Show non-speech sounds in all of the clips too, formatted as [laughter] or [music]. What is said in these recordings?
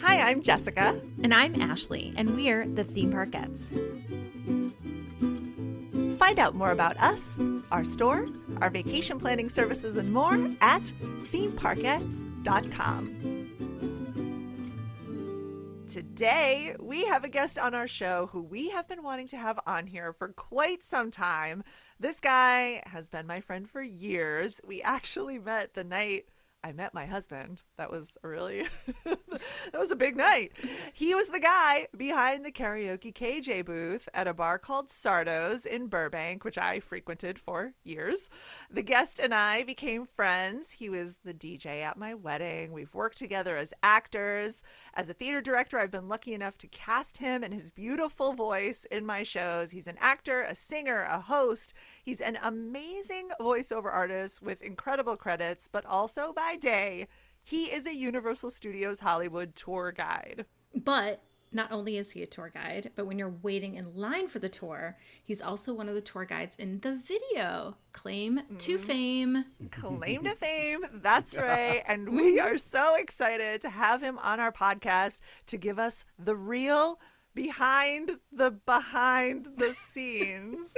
Hi, I'm Jessica. And I'm Ashley, and we're the Theme Parkettes. Find out more about us, our store, our vacation planning services, and more at themeparkettes.com. Today, we have a guest on our show who we have been wanting to have on here for quite some time. This guy has been my friend for years. We actually met the night I met my husband. That was really [laughs] that was a big night. He was the guy behind the karaoke KJ booth at a bar called Sardo's in Burbank, which I frequented for years. The guest and I became friends. He was the DJ at my wedding. We've worked together as actors. As a theater director, I've been lucky enough to cast him and his beautiful voice in my shows. He's an actor, a singer, a host. He's an amazing voiceover artist with incredible credits, but also by day, he is a Universal Studios Hollywood tour guide. But not only is he a tour guide, but when you're waiting in line for the tour, he's also one of the tour guides in the video. Claim to Mm-hmm. fame. Claim to fame. That's [laughs] right. And we are so excited to have him on our podcast to give us the real behind the behind the scenes.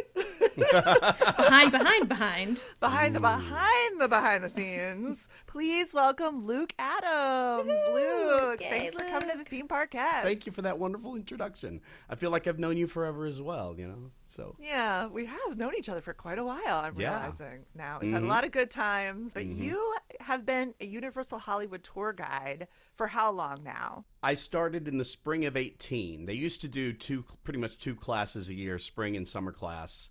Behind, behind, behind. behind the behind the behind the scenes. Please welcome luke adams. Luke Yay, thanks for coming to the theme park cast Thank you for that wonderful introduction. I feel like I've known you forever as well, you know? So, yeah we have known each other for quite a while i'm Yeah. realizing now. We've had a mm-hmm. lot of good times but mm-hmm. you have been a universal hollywood tour guide for how long now I started in the spring of 18. They used to do two, pretty much two classes a year, spring and summer class.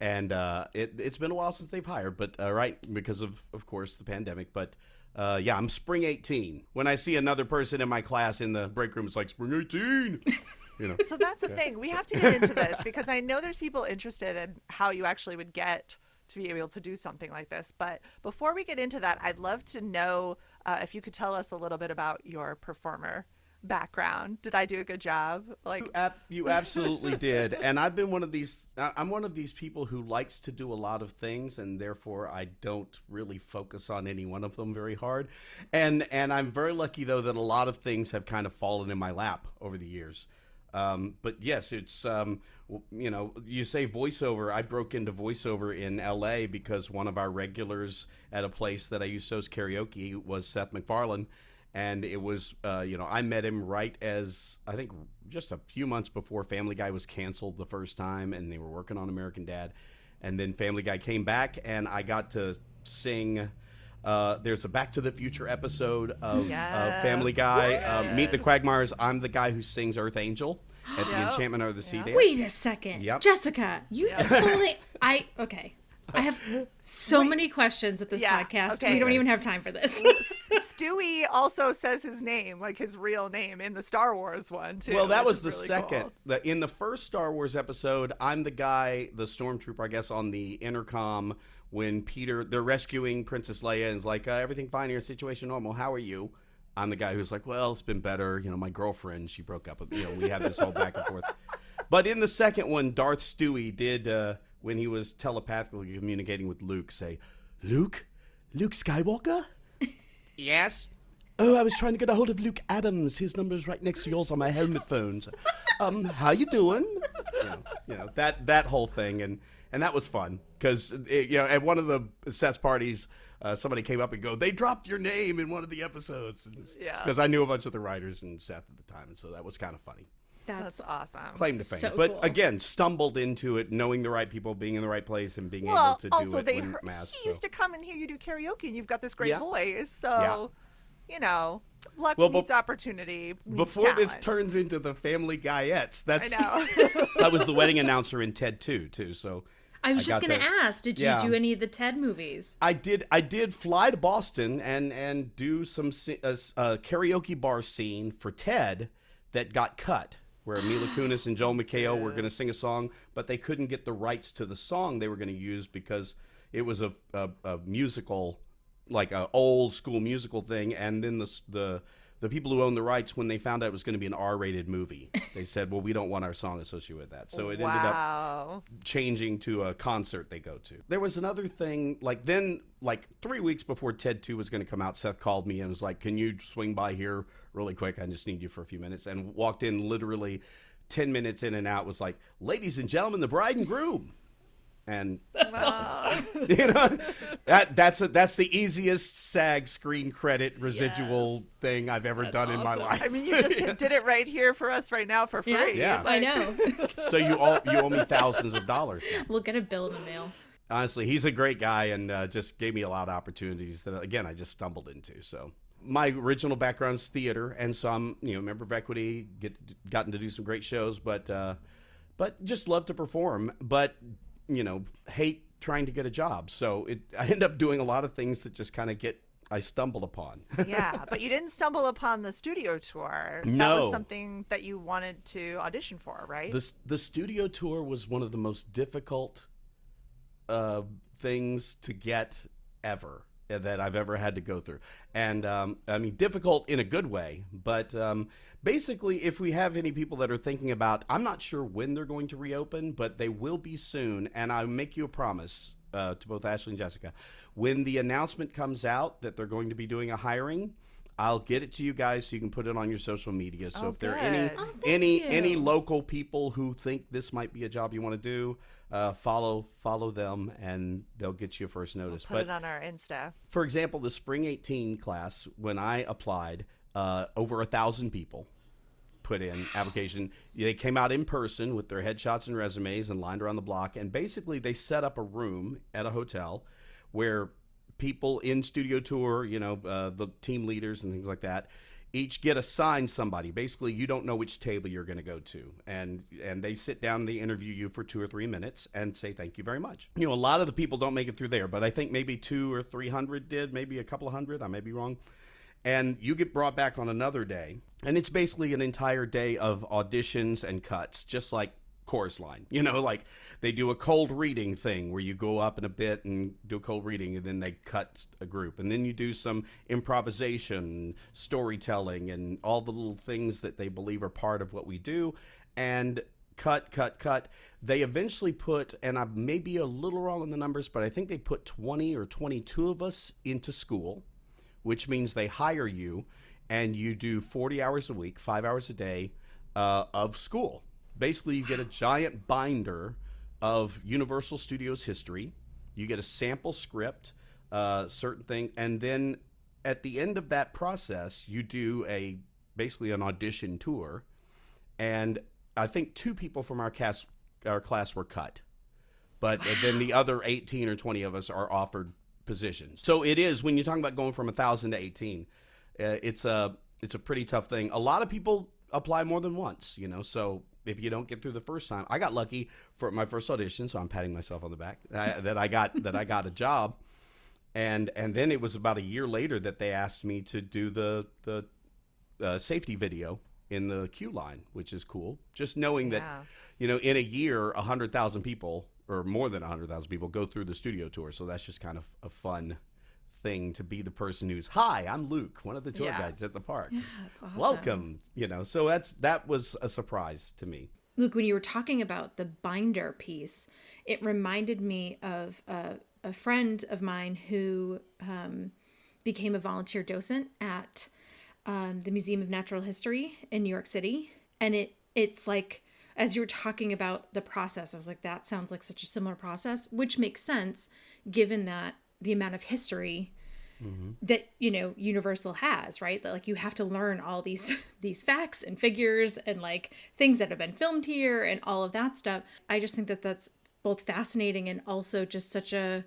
And uh, it, it's been a while since they've hired, but uh, right, because of, of course, the pandemic. But uh, yeah, I'm spring 18. When I see another person in my class in the break room, it's like spring 18. [laughs] You know, So that's the thing. We have to get into this because I know there's people interested in how you actually would get to be able to do something like this. But before we get into that, I'd love to know uh, if you could tell us a little bit about your performer background. Did I do a good job? Like, You, ab- you absolutely [laughs] did, and I've been one of these. I'm one of these people who likes to do a lot of things, and therefore I don't really focus on any one of them very hard. And and I'm very lucky though that a lot of things have kind of fallen in my lap over the years. Um, but yes, it's um, you know you say voiceover. I broke into voiceover in L.A. because one of our regulars at a place that I used to host karaoke was Seth MacFarlane and it was uh, you know I met him right as I think just a few months before Family Guy was canceled the first time, and they were working on American Dad, and then Family Guy came back, and I got to sing. Uh, there's a Back to the Future episode of uh, Family Yes. Guy. Uh, Meet the Quagmires. I'm the guy who sings Earth Angel at the Yep. Enchantment of the Sea Yep. dance. Wait a second. Yep. Jessica, you only. I. Okay. I have so many questions at this Yeah, podcast. okay. We don't even have time for this. [laughs] Stewie also says his name, like his real name, in the Star Wars one, too. Well, that was the really second. cool. The, in the first Star Wars episode, I'm the guy, the stormtrooper, I guess, on the intercom when Peter they're rescuing Princess Leia and is like, uh, "Everything fine here? Situation normal? How are you?" I'm the guy who's like, "Well, it's been better. You know, my girlfriend, she broke up with. You know, we had this whole back and forth." [laughs] But in the second one, Darth Stewie did uh, when he was telepathically communicating with Luke, say, "Luke, Luke Skywalker." [laughs] yes. Oh, I was trying to get a hold of Luke Adams. His number is right next to yours on my helmet phones. Um, how you doing? You know, you know, that that whole thing, and and that was fun because you know at one of the Seth's parties, uh, somebody came up and go, they dropped your name in one of the episodes, Yeah. because I knew a bunch of the writers and Seth at the time, and so that was kind of funny. That's awesome. Claim to fame, So but cool. again, stumbled into it, knowing the right people, being in the right place, and being Well, able to do also it they when heard, masked. he used so. to come and hear you do karaoke, and you've got this great Yeah. voice. So, you know, luck Well, meets bef- opportunity. Meets Before this turns into the Family Guyettes, that's I know. [laughs] I was the wedding announcer in Ted 2 too. So I was I just gonna to- ask, did you yeah. do any of the Ted movies? I did I did fly to Boston and and do some uh, s- a karaoke bar scene for Ted that got cut where [gasps] Mila Kunis and Joel McHale were going to sing a song, but they couldn't get the rights to the song they were going to use because it was a, a, a musical, like a old school musical thing, and then the the the people who owned the rights when they found out it was going to be an R-rated movie. They [laughs] said, "Well, we don't want our song associated with that." So it ended up changing to a concert they go to. There was another thing, like then, like three weeks before Ted 2 was going to come out, Seth called me and was like, Can you swing by here really quick? I just need you for a few minutes. And walked in literally 10 minutes in and out, was like, Ladies and gentlemen, the bride and groom. And [laughs] [laughs] you know that that's a, that's the easiest SAG screen credit residual Yes. thing I've ever done in my life. I mean, you just [laughs] did it right here for us right now for free. Yeah. I Like- know. so you all you owe me thousands of dollars. Now. we'll get a bill in the mail. honestly, he's a great guy and uh, just gave me a lot of opportunities that again I just stumbled into. So my original background is theater, and so I'm you know member of Equity, get gotten to do some great shows, but uh, but just love to perform, but you know hate trying to get a job. So it [laughs] I end up doing a lot of things that just kind of get I stumbled upon. [laughs] yeah, but you didn't stumble upon the studio tour. That No. was something that you wanted to audition for, right? the the studio tour was one of the most difficult uh, things to get ever that I've ever had to go through, and um, I mean difficult in a good way. But um, basically, if we have any people that are thinking about, I'm not sure when they're going to reopen, but they will be soon, and I make you a promise uh, to both Ashley and Jessica, when the announcement comes out that they're going to be doing a hiring. I'll get it to you guys so you can put it on your social media. So Oh, if there are any. Oh, any you. any local people who think this might be a job you want to do, uh, follow follow them, and they'll get you a first notice. Put but it on our Insta. for example, the spring 18 class, when I applied, uh, over a thousand people put in application. They came out in person with their headshots and resumes and lined around the block. And basically, they set up a room at a hotel where people in studio tour, you know, uh, the team leaders and things like that, each get assigned somebody. Basically, you don't know which table you're going to go to, and and they sit down and they interview you for two or three minutes and say thank you very much. You know, a lot of the people don't make it through there, but I think maybe two or three hundred did, maybe a couple of hundred. I may be wrong and you get brought back on another day and it's basically an entire day of auditions and cuts just like chorus line. You know [laughs] like they do a cold reading thing where you go up in a bit and do a cold reading and then they cut a group. And then you do some improvisation storytelling and all the little things that they believe are part of what we do. And cut cut cut. They eventually put and i may be a little wrong on the numbers but i think they put 20 or 22 of us into school which means they hire you and you do 40 hours a week, five hours a day uh, of school. Basically, you get a giant binder of Universal Studios history. You get a sample script, uh, certain thing, and then at the end of that process, you do a basically an audition tour. And I think two people from our cast, our class were cut but then the other 18 or 20 of us are offered positions. So it is when you're talking about going from 1000 to 18, uh, it's a it's a pretty tough thing. A lot of people apply more than once, you know. So if you don't get through the first time, I got lucky for my first audition, so I'm patting myself on the back uh, that I got that I got a job. And and then it was about a year later that they asked me to do the the uh, safety video in the queue line, which is cool. Just knowing Yeah. that you know, in a year, a 100,000 people or more than a 100,000 people go through the studio tour. So that's just kind of a fun thing to be the person who's, "Hi, I'm Luke, one of the tour Yeah. guides at the park. Yeah, that's awesome. Welcome." You know, so that's that was a surprise to me. Luke, when you were talking about the binder piece, it reminded me of a, a friend of mine who um, became a volunteer docent at um, the Museum of Natural History in New York City, and it it's like as you were talking about the process, I was like, that sounds like such a similar process, which makes sense given that the amount of history that you know universal has right? That like you have to learn all these [laughs] these facts and figures and like things that have been filmed here and all of that stuff. I just think that that's both fascinating and also just such a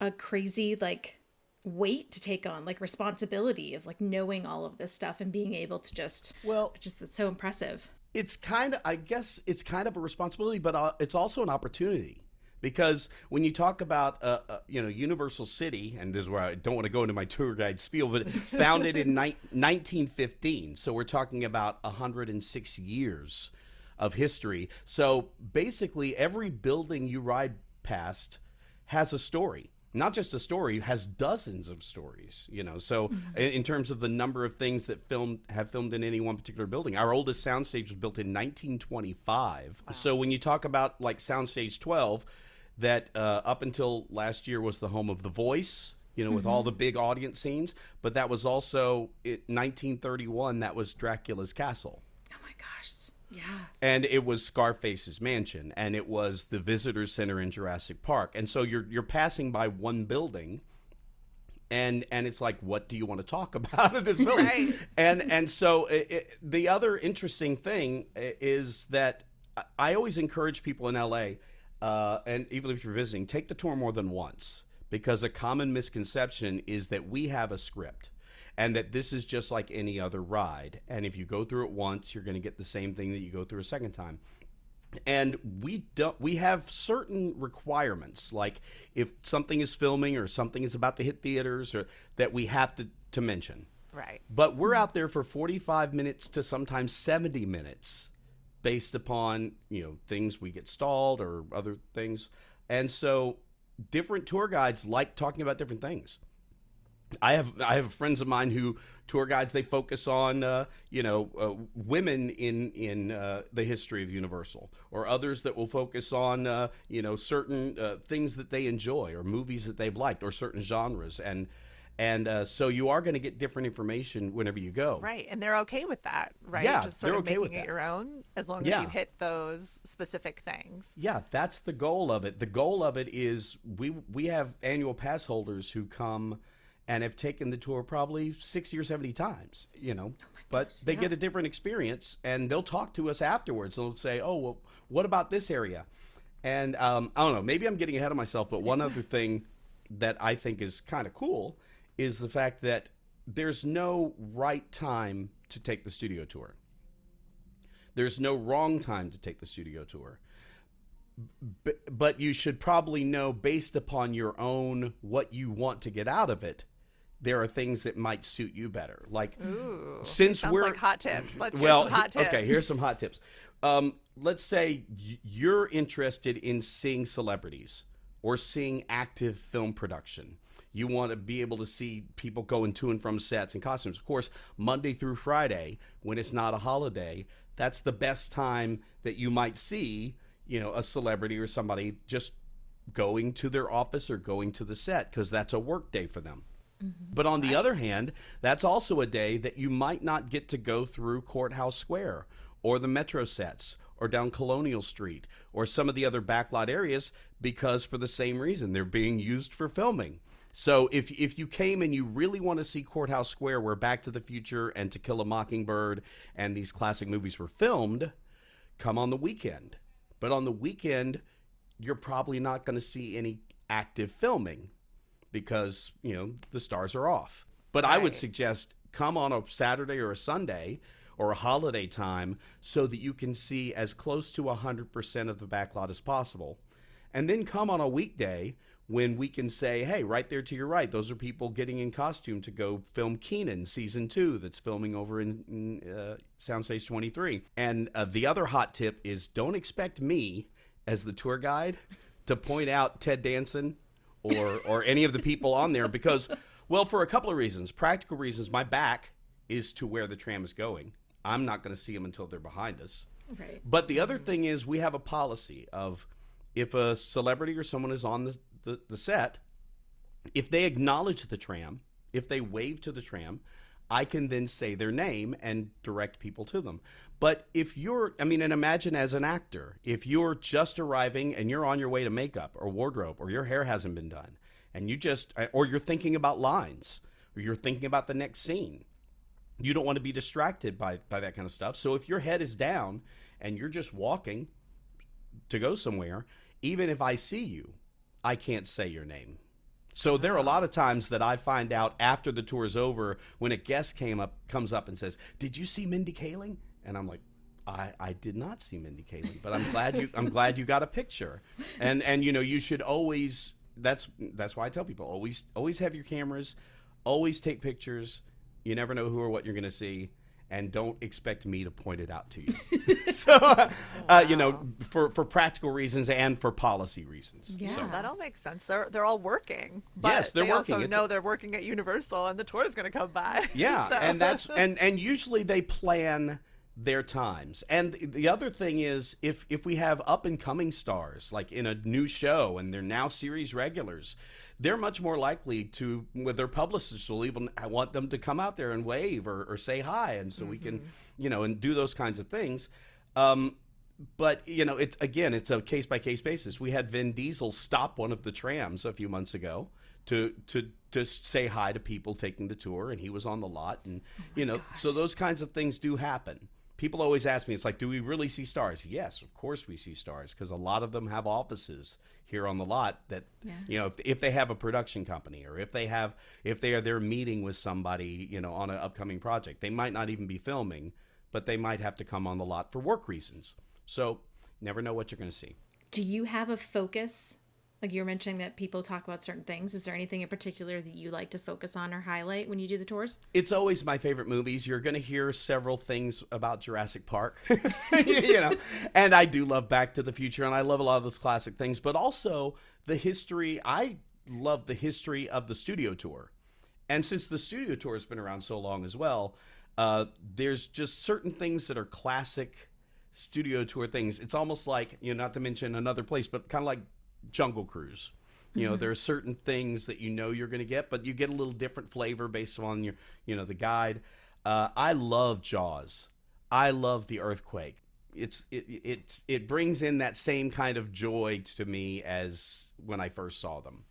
a crazy like weight to take on like responsibility of like knowing all of this stuff and being able to just Well, just that's so impressive. it's kind of i guess it's kind of a responsibility but uh, it's also an opportunity because when you talk about uh, uh, you know universal city and this is where i don't want to go into my [laughs] tour guide spiel but founded in ni- 1915 so we're talking about 106 years of history. So basically every building you ride past has a story not just a story, has dozens of stories. You know, so Mm-hmm. in, terms of the number of things that filmed have filmed in any one particular building, our oldest soundstage was built in 1925. So when you talk about like Soundstage 12, that uh, up until last year was the home of The Voice. You know, with all the big audience scenes, but that was also it, 1931. That was Dracula's castle Oh my gosh. Yeah. and it was Scarface's mansion, and it was the visitor center in Jurassic Park. And so you're you're passing by one building, and and it's like, what do you want to talk [laughs] about in this building? Right. And and so it, it, the other interesting thing is that I- I always encourage people in LA, uh, and even if you're visiting, take the tour more than once because a common misconception is that we have a script and that this is just like any other ride. And if you go through it once, you're going to get the same thing that you go through a second time. And we don't. We have certain requirements, like if something is filming or something is about to hit theaters, or that we have to to mention. Right. But we're mm-hmm. out there for 45 minutes to sometimes 70 minutes based upon, you know, things we get stalled or other things. And so different tour guides like talking about different things. I have I have friends of mine who tour guides they focus on uh, you know uh, women in in uh, the history of Universal or others that will focus on uh, you know certain uh, things that they enjoy or movies that they've liked or certain genres and and uh, so you are going to get different information whenever you go. Right. And they're okay with that, right? Yeah, Just sort they're of okay making with it that. your own as long as Yeah. you hit those specific things. Yeah, that's the goal of it. The goal of it is we we have annual pass holders who come and have taken the tour probably 60 or 70 times, you know. but they get a different experience and they'll talk to us afterwards. They'll say, "Oh, well, what about this area?" And um, I don't know, maybe I'm getting ahead of myself, but one other [laughs] thing that I think is kind of cool is the fact that there's no right time to take the studio tour. There's no wrong time to take the studio tour B- but you should probably know based upon your own what you want to get out of it there are things that might suit you better like Ooh. since Sounds we're like hot tips. Let's well hear some hot tips. okay here's some hot [laughs] tips um, let's say you're interested in seeing celebrities or seeing active film production you want to be able to see people going to and from sets and costumes of course monday through friday when it's not a holiday that's the best time that you might see you know a celebrity or somebody just going to their office or going to the set because that's a work day for them Mm-hmm. but on the other hand, that's also a day that you might not get to go through Courthouse Square or the Metro sets or down Colonial Street or some of the other backlot areas because for the same reason they're being used for filming. So if if you came and you really want to see Courthouse Square where Back to the Future and To Kill a Mockingbird and these classic movies were filmed, come on the weekend. But on the weekend, you're probably not going to see any active filming because you know the stars are off. But I would suggest come on a Saturday or a Sunday or a holiday time so that you can see as close to 100% of the backlot as possible. And then come on a weekday when we can say, hey, right there to your right, those are people getting in costume to go film Kenan season two that's filming over in, in uh, Soundstage 23. And uh, the other hot tip is don't expect me as the tour guide to point out Ted Danson or or any of the people on there because well for a couple of reasons. Practical reasons my back is to where the tram is going. I'm not going to see them until they're behind us. Right. but the other thing is we have a policy of if a celebrity or someone is on the, the, the set if they acknowledge the tram if they wave to the tram i can then say their name and direct people to them but if you're i mean and imagine as an actor if you're just arriving and you're on your way to makeup or wardrobe or your hair hasn't been done and you just or you're thinking about lines or you're thinking about the next scene you don't want to be distracted by by that kind of stuff so if your head is down and you're just walking to go somewhere even if i see you i can't say your name so there are a lot of times that I find out after the tour is over when a guest came up comes up and says, "Did you see Mindy Kaling?" And I'm like, "I, I did not see Mindy Kaling, but I'm glad you I'm glad you got a picture." And and you know you should always that's that's why I tell people always always have your cameras, always take pictures. You never know who or what you're going to see, and don't expect me to point it out to you. [laughs] so, uh, uh, you know, for for practical reasons and for policy reasons. Yeah. So, That all makes sense. They're they're all working, but Yes, they're they also working. It's know a- they're working at Universal, and the tour is going to come by. Yeah, [laughs] So- and that's and and usually they plan their times. And the other thing is if if we have up and coming stars like in a new show and they're now series regulars, they're much more likely to with their publicists will even want them to come out there and wave or, or say hi and so we can you know and do those kinds of things. Um, but you know, it's again, it's a case by case basis. We had Vin Diesel stop one of the trams a few months ago to to to say hi to people taking the tour, and he was on the lot, and you know, so those kinds of things do happen. People always ask me, it's like, do we really see stars? Yes, of course we see stars because a lot of them have offices here on the lot that Yeah. you know if, if they have a production company or if they have if they are they're meeting with somebody you know on an upcoming project they might not even be filming but they might have to come on the lot for work reasons so never know what you're going to see Do you have a focus? Like you were mentioning that people talk about certain things. Is there anything in particular that you like to focus on or highlight when you do the tours? it's always my favorite movies. You're going to hear several things about Jurassic Park, [laughs] [laughs] you know, and I do love Back to the Future, and I love a lot of those classic things, but also the history. I love the history of the studio tour, and since the studio tour has been around so long as well, uh, there's just certain things that are classic studio tour things. It's almost like you know, not to mention another place, but kind of like Jungle Cruise. You know, there are certain things that you know you're going to get, but you get a little different flavor based on your, you know, the guide. Uh, I love Jaws. I love the earthquake. It's it it's it brings in that same kind of joy to me as when I first saw them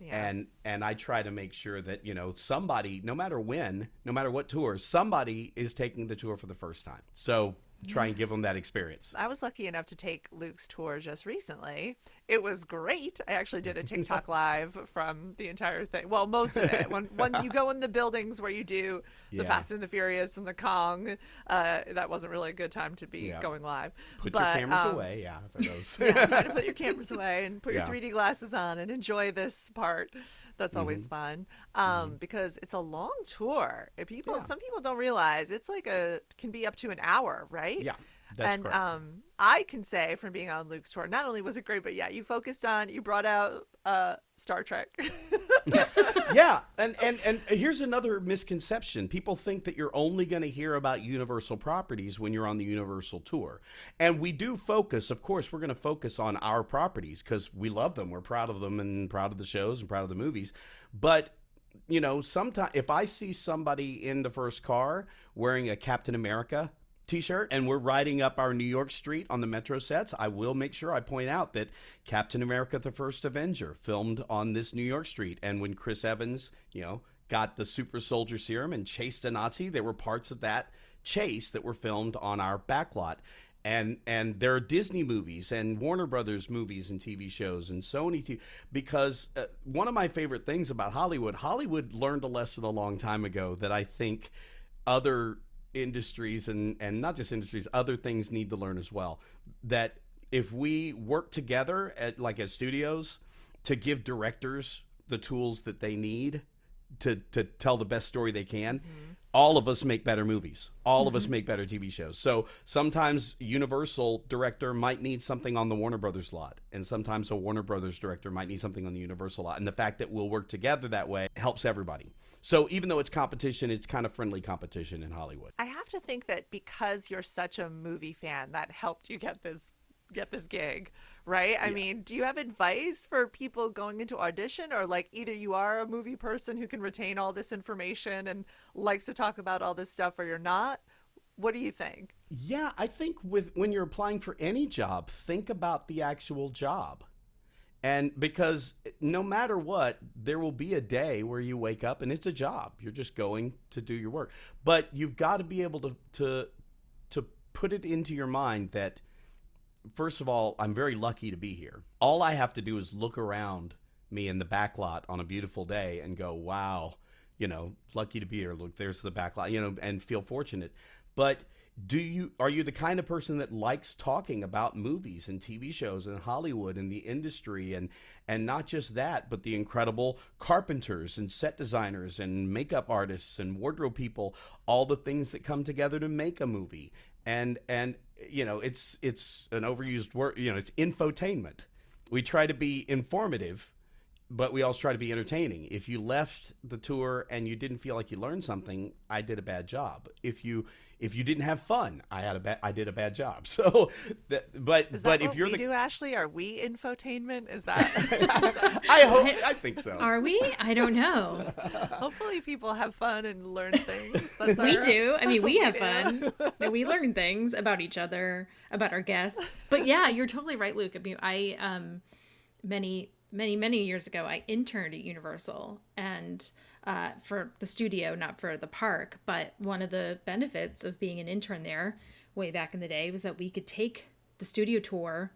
Yeah. and and I try to make sure that you know somebody, no matter when, no matter what tour, somebody is taking the tour for the first time. So try and give them that experience. I was lucky enough to take Luke's tour just recently. It was great. I actually did a TikTok [laughs] live from the entire thing. Well, most of it. When when you go in the buildings where you do the Yeah. Fast and the Furious and the Kong, uh, that wasn't really a good time to be Yeah. going live. Put But, your cameras um, away, yeah, for [laughs] those. yeah, time to put your [laughs] cameras away and put Yeah. your 3D glasses on and enjoy this part. That's always Mm-hmm. fun um, because it's a long tour. People, some people don't realize it's like a can be up to an hour, right? Yeah, that's and correct. um, I can say from being on Luke's tour, not only was it great, but yeah, you focused on you brought out uh, Star Trek. yeah, [laughs] and, and and here's another misconception. People think that you're only going to hear about Universal properties when you're on the Universal tour. And we do focus, of course, we're going to focus on our properties cuz we love them. We're proud of them and proud of the shows and proud of the movies. But you know, sometimes if I see somebody in the first car wearing a Captain America t-shirt and we're riding up our New York street on the metro sets, I will make sure I point out that Captain America the First Avenger filmed on this New York street and when Chris Evans, you know, got the super soldier serum and chased a Nazi, there were parts of that chase that were filmed on our backlot. And and there are Disney movies and Warner Brothers movies and TV shows and Sony TV because uh, one of my favorite things about Hollywood, Hollywood learned a lesson a long time ago that I think other industries and and not just industries other things need to learn as well. That if we work together at like as studios to give directors the tools that they need to to tell the best story they can mm-hmm. All of us make better movies. All of us mm-hmm. make better tv shows. So sometimes universal director might need something on the warner brothers lot and sometimes a warner brothers director might need something on the universal lot. And the fact that we'll work together that way helps everybody. So even though it's competition it's kind of friendly competition in hollywood. I have to think that because you're such a movie fan, that helped you get this get this gig, right? I mean, do you have advice for people going into audition, or like either you are a movie person who can retain all this information and likes to talk about all this stuff, or you're not? What do you think? Yeah, I think with when you're applying for any job, think about the actual job. And because no matter what, there will be a day where you wake up and it's a job. You're just going to do your work. But you've got to be able to to to put it into your mind that first of all, I'm very lucky to be here. All I have to do is look around me in the back lot on a beautiful day and go, wow, you know, lucky to be here. Look, there's the back lot, you know, and feel fortunate. But do you are you the kind of person that likes talking about movies and TV shows and Hollywood and the industry and and not just that but the incredible carpenters and set designers and makeup artists and wardrobe people all the things that come together to make a movie and and you know it's it's an overused word you know it's infotainment. We try to be informative but we also try to be entertaining. If you left the tour and you didn't feel like you learned something, I did a bad job. If you if you didn't have fun, I had a bad I did a bad job. [laughs] So, that, but Is that but what if you're we the do, Ashley? Are we infotainment? Is that [laughs] [laughs] I hope I think so. Are we? I don't know. hopefully people have fun and learn things. That's we our- do. I mean, we have fun. And we learn things about each other, about our guests. But yeah, you're totally right, Luke. I mean, I um many many many years ago, I interned at Universal and uh, for the studio, not for the park. But one of the benefits of being an intern there, way back in the day, was that we could take the studio tour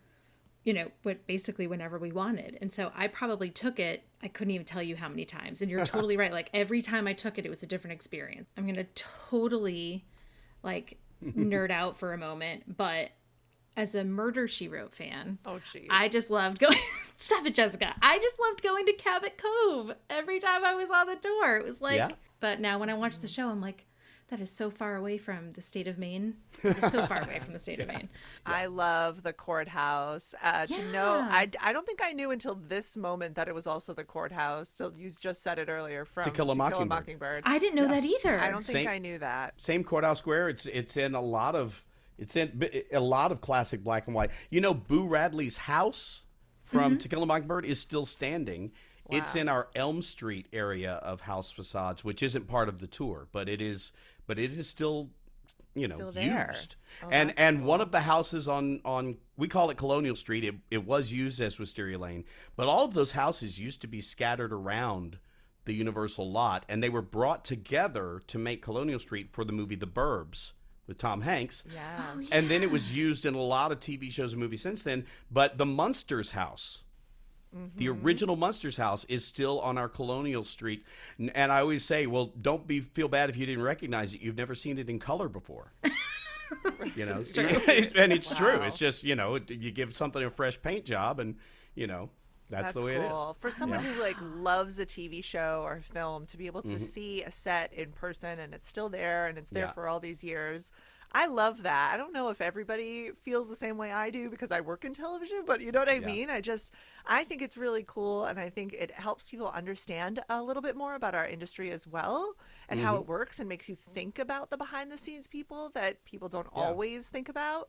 you know, what basically whenever we wanted. And so I probably took it, I couldn't even tell you how many times. And you're [laughs] totally right. Like every time I took it, it was a different experience. I'm going to totally like [laughs] nerd out for a moment, but as a Murder She Wrote fan, Oh, geez. I just loved going. [laughs] Stop it, Jessica. I just loved going to Cabot Cove every time I was on the tour. It was like, Yeah. but now when I watch the show, I'm like, that is so far away from the state of Maine. It is so far away from the state of [laughs] Maine. I love the courthouse. Uh, To know, I, I don't think I knew until this moment that it was also the courthouse. So you just said it earlier from To Kill a Mockingbird. Mockingbird. I didn't know that either. I don't think Same- I knew that. Same courthouse square. It's it's in a lot of it's in a lot of classic black and white. You know, Boo Radley's house from mm-hmm. To Kill a Mockingbird is still standing. Wow. It's in our Elm Street area of house facades, which isn't part of the tour, but it is. But it is still, you know, Still there. used. Oh, and and one of the houses on on we call it Colonial Street. It it was used as Wisteria Lane, but all of those houses used to be scattered around the Universal lot, and they were brought together to make Colonial Street for the movie The Burbs with Tom Hanks. Oh, yeah. And then it was used in a lot of TV shows and movies since then. But the Munsters house, mm-hmm. the original Munsters house, is still on our Colonial Street. N- And I always say, well, don't be feel bad if you didn't recognize it. You've never seen it in color before. [laughs] you know, [laughs] and it's true. It's just you know, you give something a fresh paint job, and you know, that's, That's the way cool. it is. For someone who like loves a TV show or film to be able to see a set in person and it's still there and it's there Mm-hmm. Yeah. for all these years. I love that. I don't know if everybody feels the same way I do because I work in television, but you know what I Yeah. mean? I just I think it's really cool and I think it helps people understand a little bit more about our industry as well and how Mm-hmm. it works and makes you think about the behind the scenes people that people don't always think about.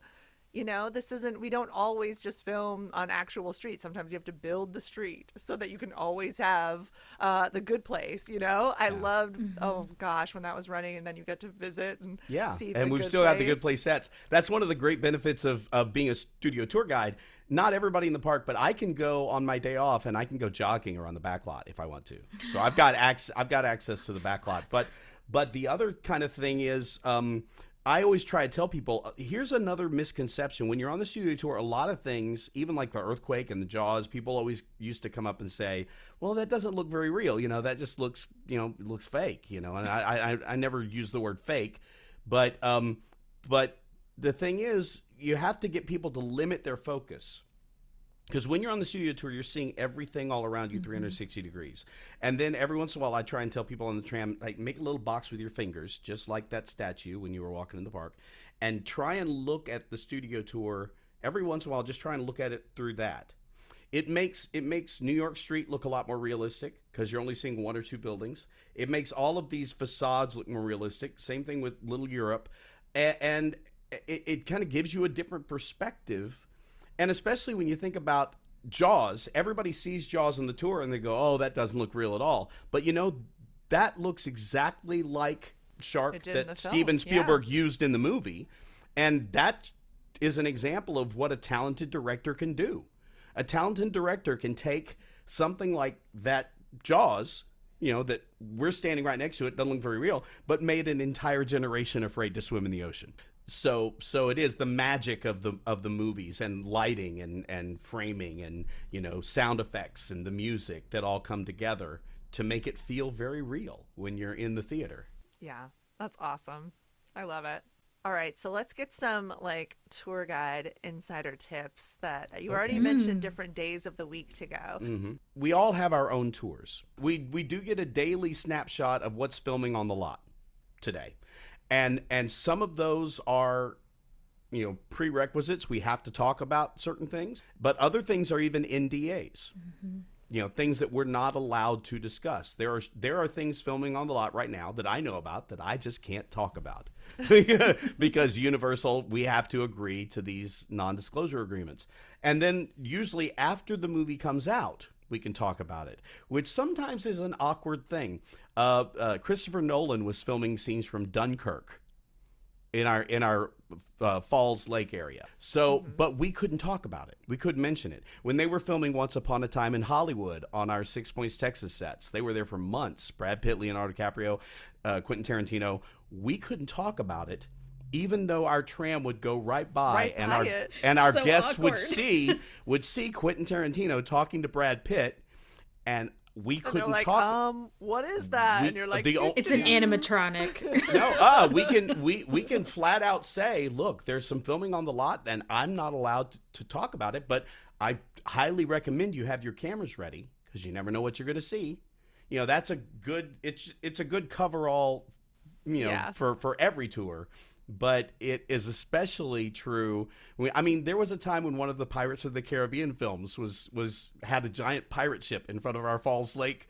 You know, this isn't, we don't always just film on actual streets. Sometimes you have to build the street so that you can always have uh, the good place, you know? I loved, oh gosh, when that was running and then you get to visit and Yeah, see and the we've good still got the good place. place sets. That's one of the great benefits of, of being a studio tour guide. Not everybody in the park, but I can go on my day off and I can go jogging around the back lot if I want to. So I've got [laughs] access. I've got access to the back lot. But but the other kind of thing is. Um, I always try to tell people uh, here's another misconception. When you're on the studio tour, a lot of things, even like the earthquake and the jaws, people always used to come up and say, "Well, that doesn't look very real. You know, that just looks, you know, looks fake." You know, and I, I, I never use the word fake, but, um, but the thing is, you have to get people to limit their focus. Because when you're on the studio tour, you're seeing everything all around you mm-hmm. 360 degrees. And then every once in a while, I try and tell people on the tram, like, make a little box with your fingers, just like that statue when you were walking in the park, and try and look at the studio tour every once in a while, just try and look at it through that. It makes it makes New York Street look a lot more realistic because you're only seeing one or two buildings. It makes all of these facades look more realistic. Same thing with Little Europe, and it, it kind of gives you a different perspective. And especially when you think about Jaws, everybody sees Jaws on the tour and they go, "Oh, that doesn't look real at all." But you know, that looks exactly like Shark It did in that Steven yeah. Spielberg used in the movie, and that is an example of what a talented director can do. A talented director can take something like that Jaws, you know, that we're standing right next to it, doesn't look very real, but made an entire generation afraid to swim in the ocean. So so it is the magic of the of the movies and lighting and and framing and you know sound effects and the music that all come together to make it feel very real when you're in the theater. Yeah, that's awesome. I love it. All right, so let's get some like tour guide insider tips that you already mentioned different days of the week to go. hmm We all have our own tours. We we do get a daily snapshot of what's filming on the lot today, and and some of those are you know prerequisites. We have to talk about certain things, but other things are even NDAs. Mm-hmm. You know things that we're not allowed to discuss. There are there are things filming on the lot right now that I know about that I just can't talk about [laughs] because Universal we have to agree to these non-disclosure agreements. And then usually after the movie comes out, we can talk about it, which sometimes is an awkward thing. Uh, uh, Christopher Nolan was filming scenes from Dunkirk in our in our uh, Falls Lake area. So, but we couldn't talk about it. We couldn't mention it. When they were filming Once Upon a Time in Hollywood on our Six Points Texas sets, they were there for months. Brad Pitt, Leonardo DiCaprio, uh, Quentin Tarantino. We couldn't talk about it. Even though our tram would go right by, Right and by our [laughs] and our guests would see would see Quentin Tarantino talking to Brad Pitt, and we And they're couldn't like, talk. um, what is that? We- and you're like, the It's an animatronic. [laughs] no, uh, we can we we can flat out say, look, there's some filming on the lot, and I'm not allowed to, to talk about it. But I highly recommend you have your cameras ready because you never know what you're going to see. You know, that's a good. It's it's a good coverall. You know, Yeah. for for every tour. But it is especially true. I mean, there was a time when one of the Pirates of the Caribbean films was was had a giant pirate ship in front of our Falls Lake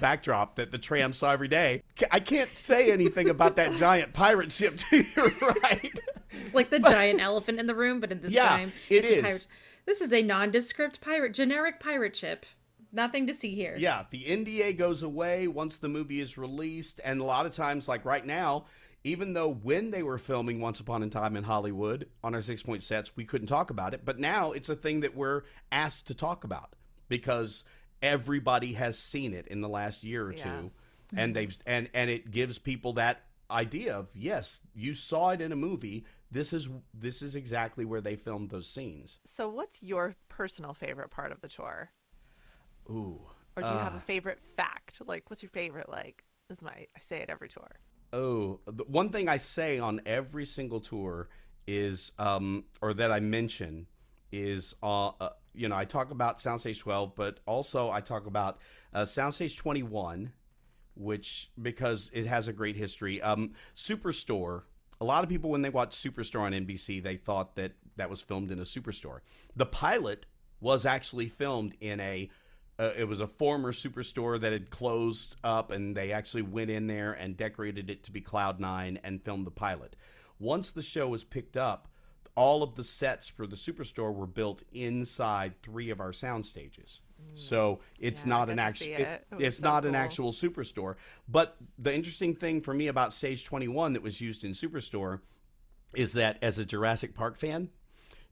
backdrop that the tram saw every day. I can't say anything about that giant pirate ship [laughs] to you, right? It's like the giant elephant in the room, but in this Yeah, time, it it's a is. This is a nondescript pirate, generic pirate ship. Nothing to see here. Yeah, the NDA goes away once the movie is released, and a lot of times, like right now, even though when they were filming Once Upon a Time in Hollywood on our six point sets, we couldn't talk about it, but now it's a thing that we're asked to talk about because everybody has seen it in the last year or Yeah. two, and they've and and it gives people that idea of yes, you saw it in a movie. This is this is exactly where they filmed those scenes. so what's your personal favorite part of the tour? Ooh. Or do you have uh, a favorite fact? Like, what's your favorite? Like, is my, I say it every tour. Oh, the one thing I say on every single tour is, um, or that I mention is, uh, uh, you know, I talk about Soundstage 12, but also I talk about uh, Soundstage 21, which because it has a great history. Um, Superstore. A lot of people, when they watch Superstore on NBC, they thought that that was filmed in a superstore. The pilot was actually filmed in a. Uh, it was a former superstore that had closed up, and they actually went in there and decorated it to be Cloud Nine and filmed the pilot. Once the show was picked up, all of the sets for the superstore were built inside three of our sound stages. So it's Yeah, not an actual it. it, it it's so not an actual superstore. But the interesting thing for me about Stage Twenty One that was used in Superstore is that as a Jurassic Park fan,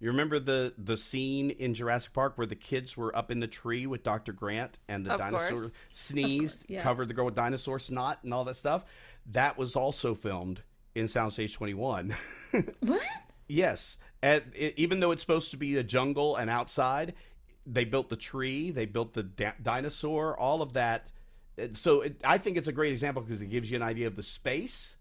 you remember the the scene in Jurassic Park where the kids were up in the tree with Dr. Grant and the Of dinosaur course. [laughs] sneezed, yeah. covered the girl with dinosaur snot and all that stuff. That was also filmed in Soundstage 21. [laughs] What? yes, and it, even though it's supposed to be a jungle and outside, they built the tree, they built the da- dinosaur, all of that. Uh, so it, I think it's a great example because it gives you an idea of the space.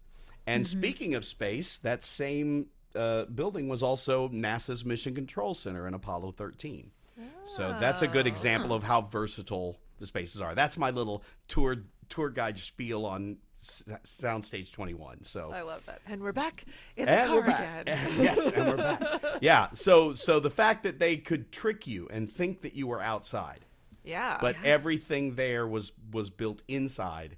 And mm-hmm. speaking of space, that same uh, building was also NASA's Mission Control Center in Apollo 13. So that's a good example of how versatile the spaces are. That's my little tour tour guide spiel on S- Soundstage 21. So I love that. And we're back in the and car again. And- yes, and we're back. [laughs] Yeah. So so the fact that they could trick you and think that you were outside, Yeah. but everything there was was built inside,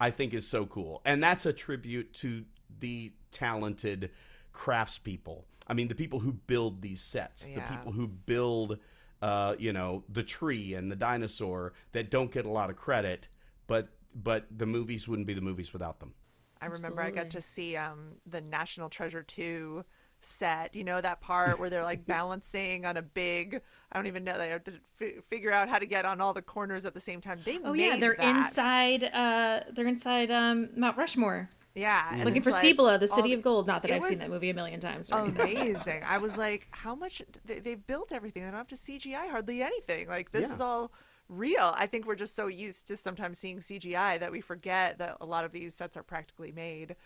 I think is so cool. And that's a tribute to the talented craftspeople. I mean, the people who build these sets, the people who build uh, you know, the tree and the dinosaur that don't get a lot of credit, but but the movies wouldn't be the movies without them. I remember I got to see um the National Treasure 2 set. You know that part where they're like [laughs] balancing on a big I don't even know they have to f- figure out how to get on all the corners at the same time. They Oh made yeah, they're that. inside. Uh, they're inside um, Mount Rushmore, Yeah, and looking it's for like Cibola, the all city of gold. Not that I've seen that movie a million times. or [laughs] amazing. I was like, how much they, they've built everything. They don't have to CGI hardly anything. Like this Yeah. is all real. I think we're just so used to sometimes seeing CGI that we forget that a lot of these sets are practically made.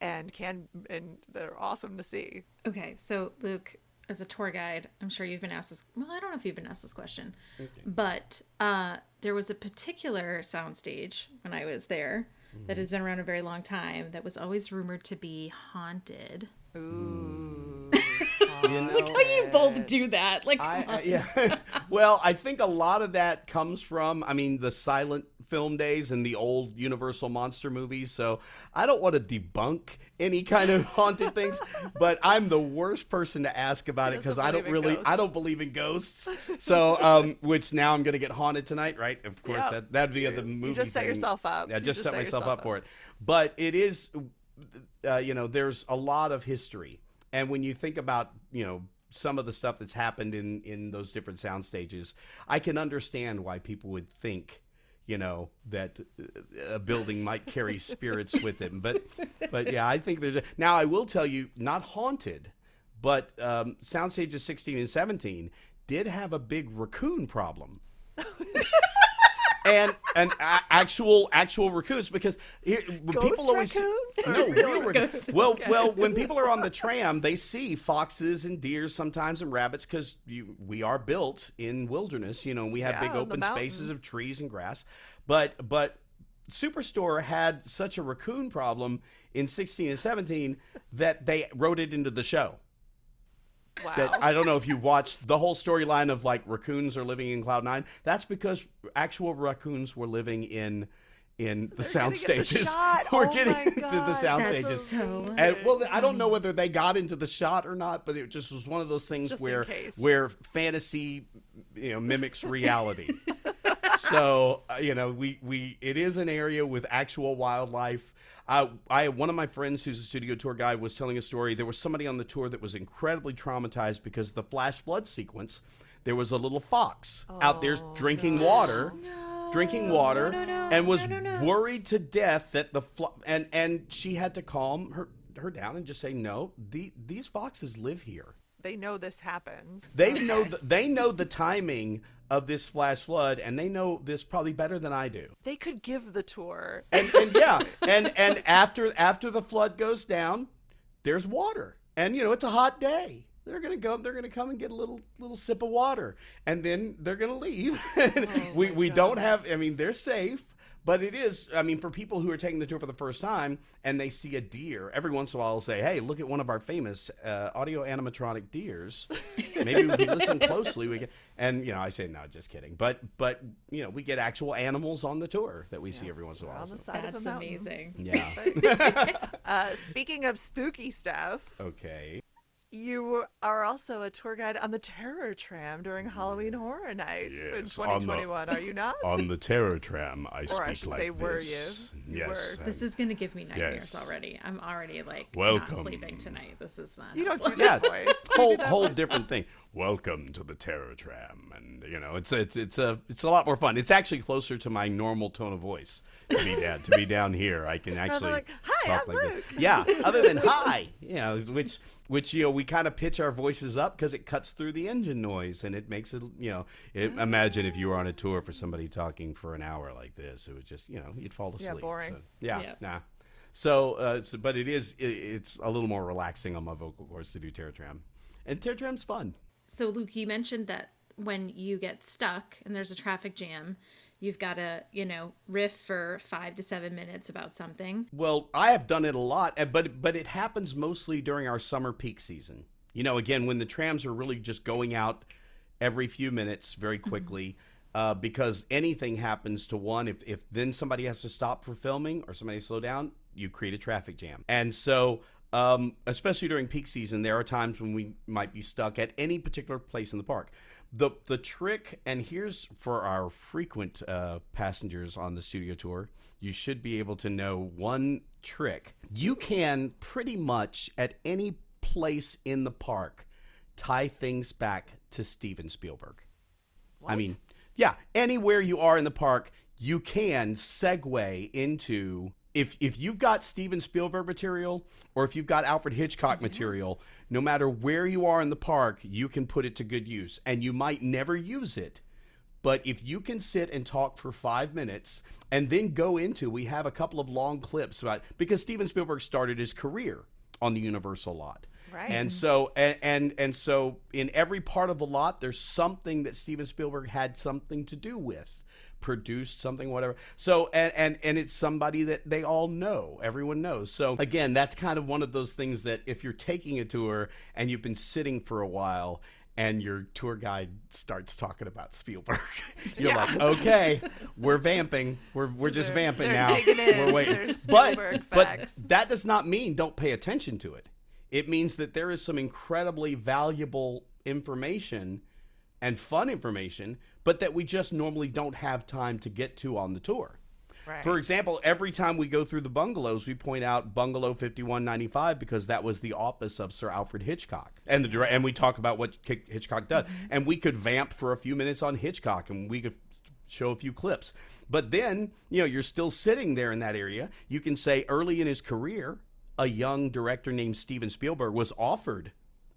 and can and they're awesome to see. Okay, so Luke, as a tour guide, I'm sure you've been asked this. Well, I don't know if you've been asked this question, but uh, there was a particular soundstage when I was there that has been around a very long time that was always rumored to be haunted. Ooh. [laughs] Like how you both do that, like I, I- yeah. [laughs] well, I think a lot of that comes from, I mean, the silent film days and the old Universal monster movies. So I don't want to debunk any kind of [laughs] haunted things, but I'm the worst person to ask about it because I don't really, I don't believe in ghosts. [laughs] So, um, which now I'm going to get haunted tonight, right? Of course, Yep. that that'd be the movie. just set thing. yourself up. Yeah, You just just set set myself yourself up for it. But it is, uh, you know, there's a lot of history, and when you think about, you know, some of the stuff that's happened in in those different sound stages, I can understand why people would think, you know, that uh, a building might carry spirits with it. But, but yeah, I think there's. A, now I will tell you, not haunted, but um, sound stages 16 and 17 did have a big raccoon problem [laughs] and and a- actual actual raccoons because here, people always raccoons or no real raccoons. Well, well, when people are on the tram, they see foxes and deer sometimes and rabbits because we are built in wilderness. You know, we have Yeah, big open spaces of trees and grass. But but Superstore had such a raccoon problem in 16 and 17 that they wrote it into the show Wow. that I don't know if you watched the whole storyline of like raccoons are living in Cloud Nine. That's because actual raccoons were living in in the sound getting in the stages. [laughs] shot. We're Oh getting to the sound that's stages. so And well, I don't know whether they got into the shot or not, but it just was one of those things Just where where fantasy, you know, mimics [laughs] reality. so uh, you know, we we it is an area with actual wildlife. Uh, I one of my friends who's a studio tour guy was telling a story. There was somebody on the tour that was incredibly traumatized because of the flash flood sequence. There was a little fox out there drinking water, drinking water, no, no, and was no, no, no. worried to death that the fl- and and she had to calm her her down and just say no. The, these foxes live here. They know this happens. They know the, they know the timing of this flash flood, and they know this probably better than I do. They could give the tour. And, and [laughs] yeah, and and after after the flood goes down, there's water, and you know it's a hot day. They're gonna go. They're gonna come and get a little little sip of water, and then they're gonna leave. [laughs] And oh we we don't have. I mean, they're safe. But it is, I mean, for people who are taking the tour for the first time and they see a deer, every once in a while, I'll say, hey, look at one of our famous uh, audio animatronic deers. Maybe if we listen [laughs] closely, we can. And, you know, I say, no, just kidding. But, but you know, we get actual animals on the tour that we see every once in a while. on the so- side That's of a mountain. amazing. Yeah. [laughs] [laughs] Uh, speaking of spooky stuff, okay. You are also a tour guide on the Terror Tram during Halloween mm. Horror Nights in Yes, on the- 2021. Are you not? On the terror tram, I Or I should say, were you? You Yes. were. This is gonna give me nightmares Yes. already. I'm already like Welcome. not sleeping tonight. This is not. you don't do yeah, that voice. whole whole different thing. Welcome to the terror tram, and you know it's it's it's a it's a lot more fun. It's actually closer to my normal tone of voice to be down to be down here. I can actually like, "Hi, talk I'm like this. Yeah, other than [laughs] hi, you know, which which you know we kind of pitch our voices up because it cuts through the engine noise and it makes it you know. It, imagine if you were on a tour for somebody talking for an hour like this, it would just you know you'd fall asleep. Yeah boring. So, yeah, Yeah. nah. So, uh, so, but it is it, it's a little more relaxing on my vocal cords to do Terror Tram, and Terror Tram's fun. So Luke, you mentioned that when you get stuck and there's a traffic jam, you've got to you know riff for five to seven minutes about something. Well, I have done it a lot, but but it happens mostly during our summer peak season. You know, again when the trams are really just going out every few minutes very quickly. Uh, because anything happens to one, if, if then somebody has to stop for filming or somebody slow down, you create a traffic jam. And so, um, especially during peak season, there are times when we might be stuck at any particular place in the park. The the trick, and here's for our frequent uh, passengers on the studio tour, you should be able to know one trick. You can pretty much at any place in the park tie things back to Steven Spielberg. I mean, yeah, anywhere you are in the park, you can segue into if if you've got Steven Spielberg material or if you've got Alfred Hitchcock mm-hmm. material, no matter where you are in the park, you can put it to good use. And you might never use it, But if you can sit and talk for five minutes and then go into, we have a couple of long clips about because Steven Spielberg started his career on the Universal lot. Right. And so and, and and so in every part of the lot, there's something that Steven Spielberg had something to do with produced something whatever so and and and it's somebody that they all know everyone knows so again that's kind of one of those things that if you're taking a tour and you've been sitting for a while and your tour guide starts talking about Spielberg. [laughs] You're Yeah. like, okay, [laughs] we're vamping. We're we're just They're- vamping they're now. we're waiting. But Spielberg but that does not mean don't pay attention to it. It means that there is some incredibly valuable information and fun information, but that we just normally don't have time to get to on the tour. Right. For example, every time we go through the bungalows, we point out Bungalow 5195 because that was the office of Sir Alfred Hitchcock. And the and we talk about what Hitchcock does. Mm-hmm. And we could vamp for a few minutes on Hitchcock and we could show a few clips. But then, you know, you're still sitting there in that area. You can say early in his career, a young director named Steven Spielberg was offered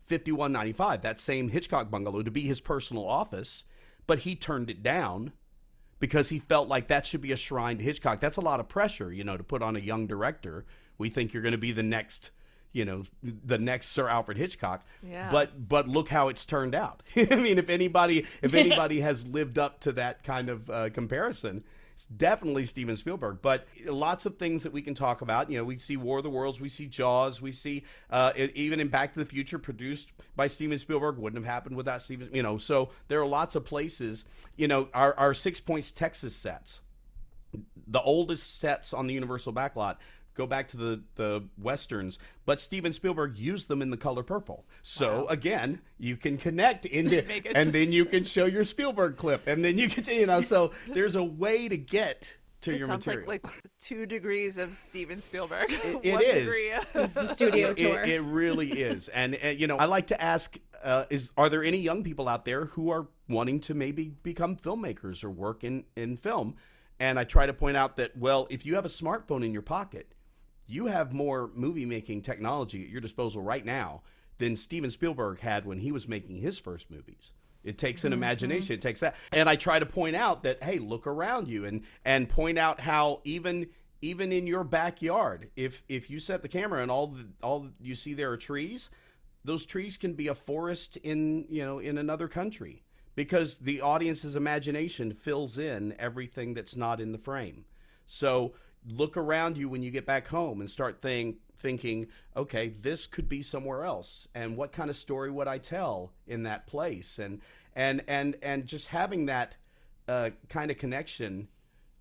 5195, that same Hitchcock bungalow to be his personal office, but he turned it down because he felt like that should be a shrine to Hitchcock. That's a lot of pressure, you know, to put on a young director. We think you're going to be the next, you know, the next Sir Alfred Hitchcock. Yeah. But but look how it's turned out. [laughs] I mean, if anybody if [laughs] anybody has lived up to that kind of uh, comparison, it's definitely Steven Spielberg. But lots of things that we can talk about. You know, we see War of the Worlds, we see Jaws, we see uh, even in Back to the Future, produced by Steven Spielberg, wouldn't have happened without Steven. You know, so there are lots of places. You know, our our Six Points Texas sets the oldest sets on the Universal backlot go back to the the westerns, but Steven Spielberg used them in the color purple. So again, you can connect [laughs] into, it and then you can show your Spielberg clip, and then you can, you know, so there's a way to get to it your sounds material. like like two degrees of Steven Spielberg. it [laughs] One is. [laughs] It's the studio it, tour. it really is, and, and you know, I like to ask: uh, Is are there any young people out there who are wanting to maybe become filmmakers or work in in film? And I try to point out that well, if you have a smartphone in your pocket, you have more movie making technology at your disposal right now than Steven Spielberg had when he was making his first movies. It takes an mm-hmm. imagination. It takes that. And I try to point out that hey, look around you and and point out how even even in your backyard, if if you set the camera and all the, all you see there are trees, those trees can be a forest in you know in another country because the audience's imagination fills in everything that's not in the frame. So look around you when you get back home and start think, thinking, okay, this could be somewhere else, and what kind of story would I tell in that place, and and and and just having that uh, kind of connection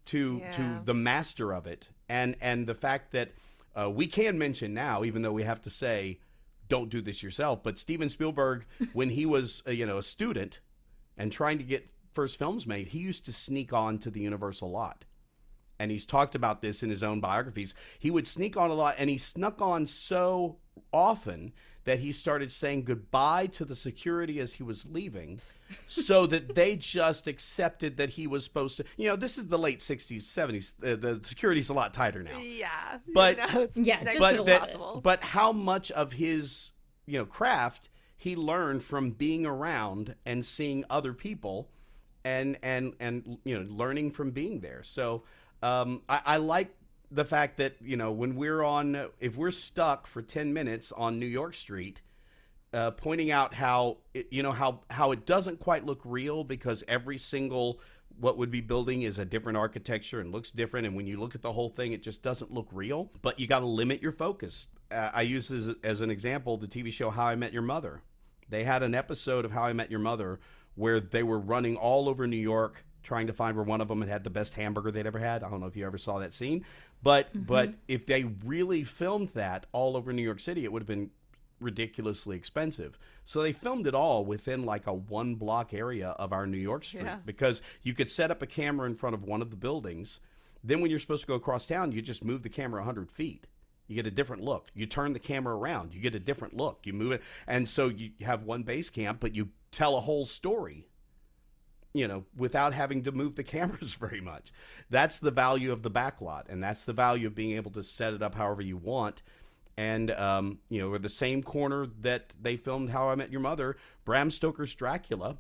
to Yeah. to the master of it, and and the fact that uh, we can mention now, even though we have to say, don't do this yourself, but Steven Spielberg, [laughs] when he was uh, you know a student and trying to get first films made, he used to sneak on to the Universal lot. And he's talked about this in his own biographies. He would sneak on a lot, and he snuck on so often that he started saying goodbye to the security as he was leaving so that [laughs] they just accepted that he was supposed to. You know, this is the late 60s, 70s. Uh, the security's a lot tighter now Yeah. But- you know, it's Yeah, next just but that, but how much of his you know craft he learned from being around and seeing other people and and and you know learning from being there so um, I, I like the fact that you know when we're on if we're stuck for 10 minutes on new york street uh, pointing out how it, you know how how it doesn't quite look real because every single what would be building is a different architecture and looks different and when you look at the whole thing it just doesn't look real. But you got to limit your focus. Uh, i use as, as an example the tv show how i met your mother. They had an episode of how i met your mother where they were running all over new york trying to find where one of them had had the best hamburger they'd ever had i don't know if you ever saw that scene but mm-hmm. but if they really filmed that all over new york city it would have been ridiculously expensive. So they filmed it all within like a one block area of our New York street Yeah. because you could set up a camera in front of one of the buildings. Then when you're supposed to go across town, you just move the camera 100 feet. You get a different look. You turn the camera around, you get a different look. You move it. And so you have one base camp, but you tell a whole story you know, without having to move the [laughs] cameras very much. That's the value of the backlot, and that's the value of being able to set it up however you want. And um, you know, the same corner that they filmed How I Met Your Mother, Bram Stoker's Dracula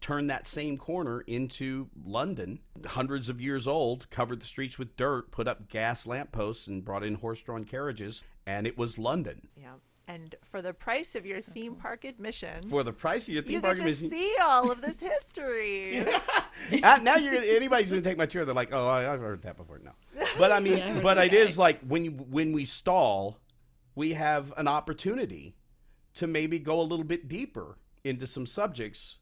turned that same corner into London, hundreds of years old, covered the streets with dirt, put up gas lampposts, and brought in horse drawn carriages, and it was London. Yeah. And for the price of your theme park admission, For the price of your theme you park get to admission, see all of this history. [laughs] Uh, now you're gonna, anybody's gonna take my tour. They're like, oh, I, I've heard that before. No, but I [laughs] mean, Yeah, I heard but that. it is like when you, when we stall, we have an opportunity to maybe go a little bit deeper into some subjects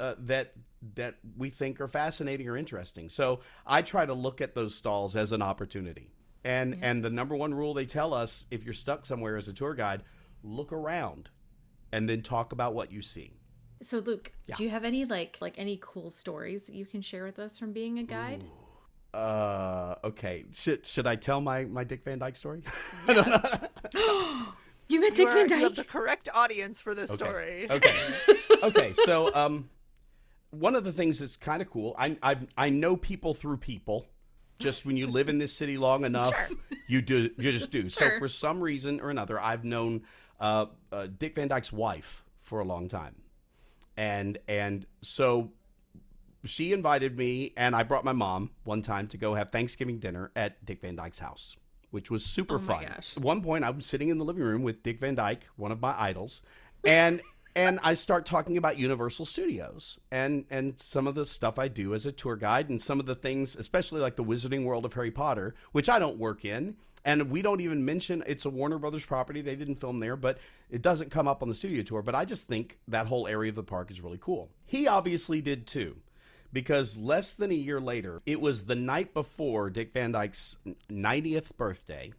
uh, that that we think are fascinating or interesting. So I try to look at those stalls as an opportunity. And and the number one rule they tell us if you're stuck somewhere as a tour guide, look around and then talk about what you see. So Luke, do you have any like like any cool stories that you can share with us from being a guide? Uh, okay. Should should I tell my my Dick Van Dyke story? [laughs] [gasps] You met You, Dick are, Van you have Dyke. the correct audience for this story. Okay. [laughs] okay. So um, one of the things that's kind of cool. I I I know people through people. Just when you live in this city long enough, you do you just do. So for some reason or another, I've known uh, uh, Dick Van Dyke's wife for a long time, and and so she invited me and I brought my mom one time to go have Thanksgiving dinner at Dick Van Dyke's house, which was super Oh fun. gosh. At one point, I'm sitting in the living room with Dick Van Dyke, one of my idols, and and I start talking about Universal Studios and and some of the stuff I do as a tour guide and some of the things, especially like the Wizarding World of Harry Potter, which I don't work in. And we don't even mention it's a Warner Brothers property. They didn't film there, but it doesn't come up on the studio tour. But I just think that whole area of the park is really cool. He obviously did too because less than a year later, it was the night before Dick Van Dyke's 90th birthday,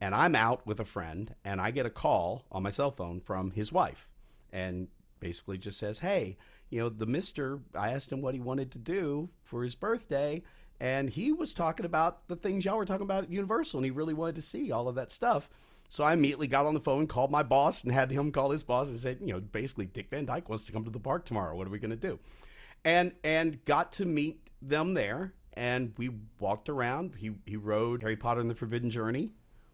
and I'm out with a friend, and I get a call on my cell phone from his wife, and basically just says, Hey, you know, the mister, I asked him what he wanted to do for his birthday, and he was talking about the things y'all were talking about at Universal, and he really wanted to see all of that stuff. So I immediately got on the phone, called my boss, and had him call his boss and said, you know, basically, Dick Van Dyke wants to come to the park tomorrow. What are we going to do? and and got to meet them there and we walked around he he rode harry potter and the forbidden journey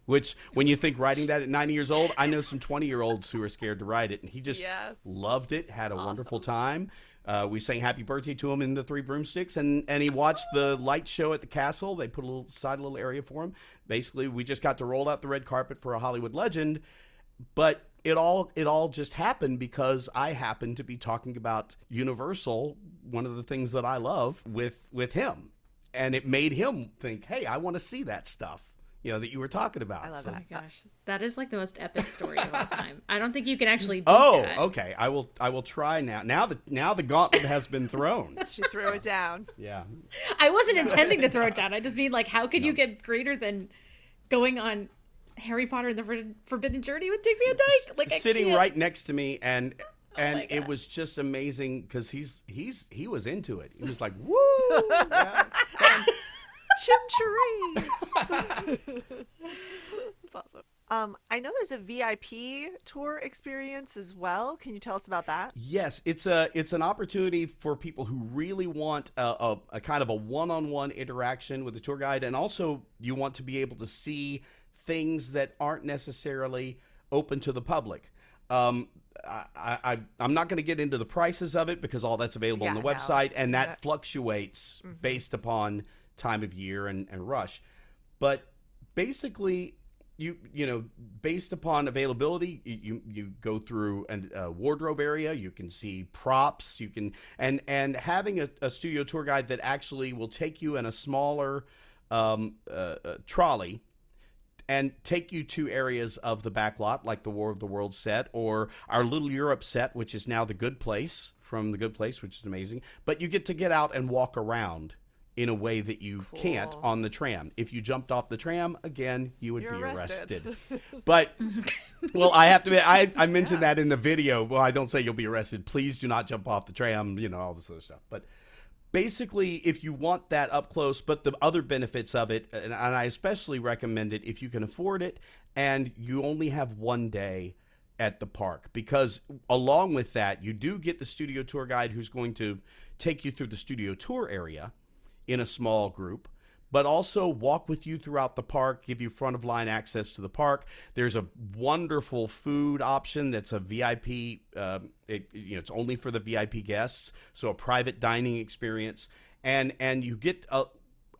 which when you think writing [laughs] that at 90 years old i know some 20 year olds who are scared to ride it and he just Yeah. loved it had a wonderful time. Uh, we sang happy birthday to him in the three broomsticks and, and he watched the light show at the castle. They put a little side a little area for him. Basically we just got to roll out the red carpet for a hollywood legend but it all it all just happened because I happened to be talking about Universal, one of the things that I love with with him, and it made him think, "Hey, I want to see that stuff." You know that you were talking about. I love So- Oh that. my uh, gosh, that is like the most epic story of all [laughs] time. I don't think you can actually. Beat Oh, that. okay. I will. I will try now. Now the now the gauntlet has been thrown. [laughs] She threw it down. Yeah. I wasn't intending to throw it down. I just mean like, how could you get greater than going on Harry Potter and the Forbidden- Forbidden Journey with Dick Van Dyke? Like I sitting can't. right next to me and oh and my it was just amazing because he's he's he was into it. He was like, [laughs] "Woo!" yeah. Chimchery. [laughs] That's awesome. Um, I know there's a VIP tour experience as well. Can you tell us about that? Yes, it's a it's an opportunity for people who really want a, a, a kind of a one-on-one interaction with the tour guide, and also you want to be able to see things that aren't necessarily open to the public. Um, I, I, I'm not going to get into the prices of it because all that's available on Yeah, the no. website, and that Yeah. fluctuates based upon time of year and, and rush. But basically, you you know, based upon availability, you you, go through an- a wardrobe area. You can see props. You can and and having a, a studio tour guide that actually will take you in a smaller um, uh, uh, trolley and take you to areas of the back lot, like the War of the Worlds set or our Little Europe set, which is now the Good Place from the Good Place, which is amazing. But you get to get out and walk around in a way that you can't on the tram. If you jumped off the tram, again, you would You're be arrested. arrested. but [laughs] well, I have to. admit, I I mentioned that in the video. Well, I don't say you'll be arrested. Please do not jump off the tram. You know all this other stuff, but basically if you want that up close but the other benefits of it and, and i especially recommend it if you can afford it and you only have one day at the park because along with that you do get the studio tour guide who's going to take you through the studio tour area in a small group but also walk with you throughout the park, give you front of line access to the park. There's a wonderful food option that's a VIP. Uh, it, you know, it's only for the VIP guests, so a private dining experience, and and you get a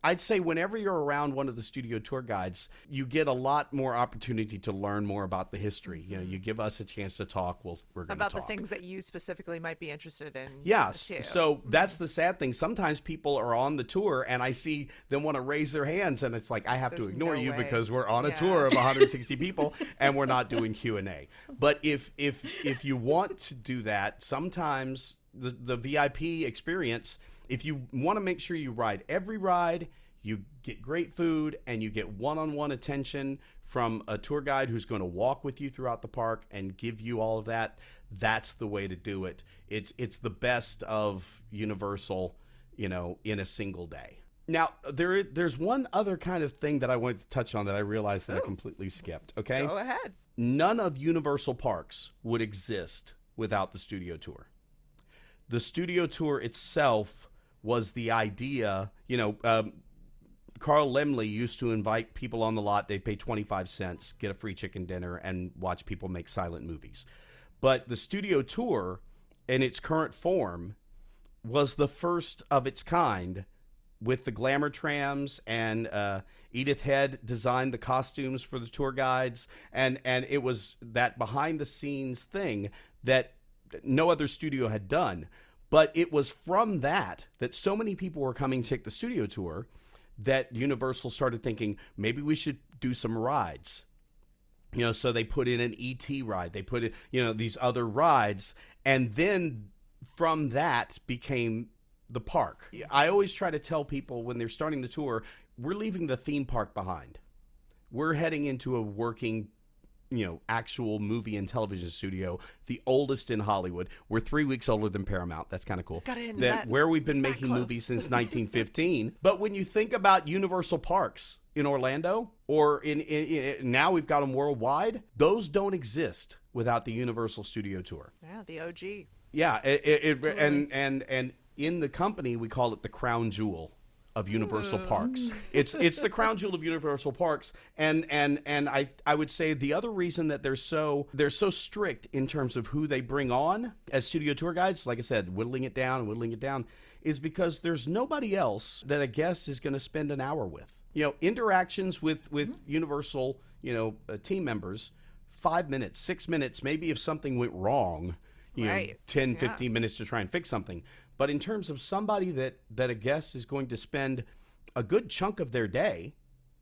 I'd say whenever you're around one of the studio tour guides, you get a lot more opportunity to learn more about the history. You know, you mm-hmm. give us a chance to talk. We'll, we're going about talk. About the things that you specifically might be interested in. Yes. too. So that's the sad thing. Sometimes people are on the tour and I see them want to raise their hands and it's like I have There's to ignore no you way. because we're on a Yeah. tour of 160 [laughs] people and we're not doing Q&A. But if if if you want to do that, sometimes the the VIP experience, if you want to make sure you ride every ride, you get great food and you get one-on-one attention from a tour guide who's going to walk with you throughout the park and give you all of that that's the way to do it. It's it's the best of universal you know in a single day. Now there there's one other kind of thing that i wanted to touch on that i realized that i oh. completely skipped okay? Go ahead. none of universal parks would exist without the studio tour. The studio tour itself was the idea you know um, Carl Laemmle used to invite people on the lot. They'd pay 25 cents, get a free chicken dinner, and watch people make silent movies. But the studio tour, in its current form, was the first of its kind with the glamour trams and uh, Edith Head designed the costumes for the tour guides and and it was that behind the scenes thing that no other studio had done but it was from that that so many people were coming to take the studio tour that Universal started thinking maybe we should do some rides. You know so they put in an E.T. ride. They put in you know these other rides. And then from that became the park. I always try to tell people when they're starting the tour we're leaving the theme park behind. We're heading into a working you know actual movie and television studio the oldest in hollywood. We're three weeks older than paramount. That's kind of cool. Got in that that- where we've been making close. movies since [laughs] 1915 but when you think about universal parks in orlando or in, in, in now we've got them worldwide those don't exist without the universal studio tour. Yeah, the OG. yeah, it, it, it and and and in the company we call it the crown jewel of Universal Parks. It's it's the crown jewel of Universal Parks, and and and I I would say the other reason that they're so they're so strict in terms of who they bring on as studio tour guides, like I said, whittling it down, whittling it down, is because there's nobody else that a guest is going to spend an hour with. You know, interactions with with Universal, you know, uh, team members, five minutes, six minutes, maybe if something went wrong you know Right. 10 Yeah. 15 minutes to try and fix something but in terms of somebody that that a guest is going to spend a good chunk of their day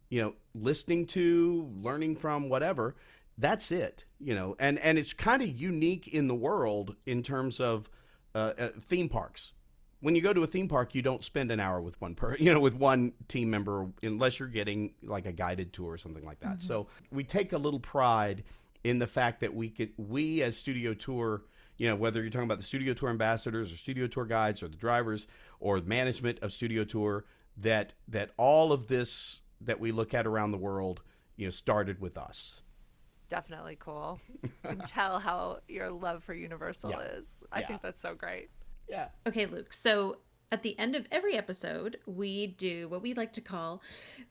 you know listening to learning from whatever that's it you know. And and it's kind of unique in the world in terms of uh, uh, theme parks. When you go to a theme park you don't spend an hour with one per [laughs] you know with one team member unless you're getting like a guided tour or something like that. So we take a little pride in the fact that we could we as studio tour you know whether you're talking about the studio tour ambassadors or studio tour guides or the drivers or management of studio tour that that all of this that we look at around the world you know started with us Definitely cool. You can tell how your love for Universal Yeah. is. I Yeah. think that's so great. yeah Okay, Luke. So at the end of every episode, we do what we like to call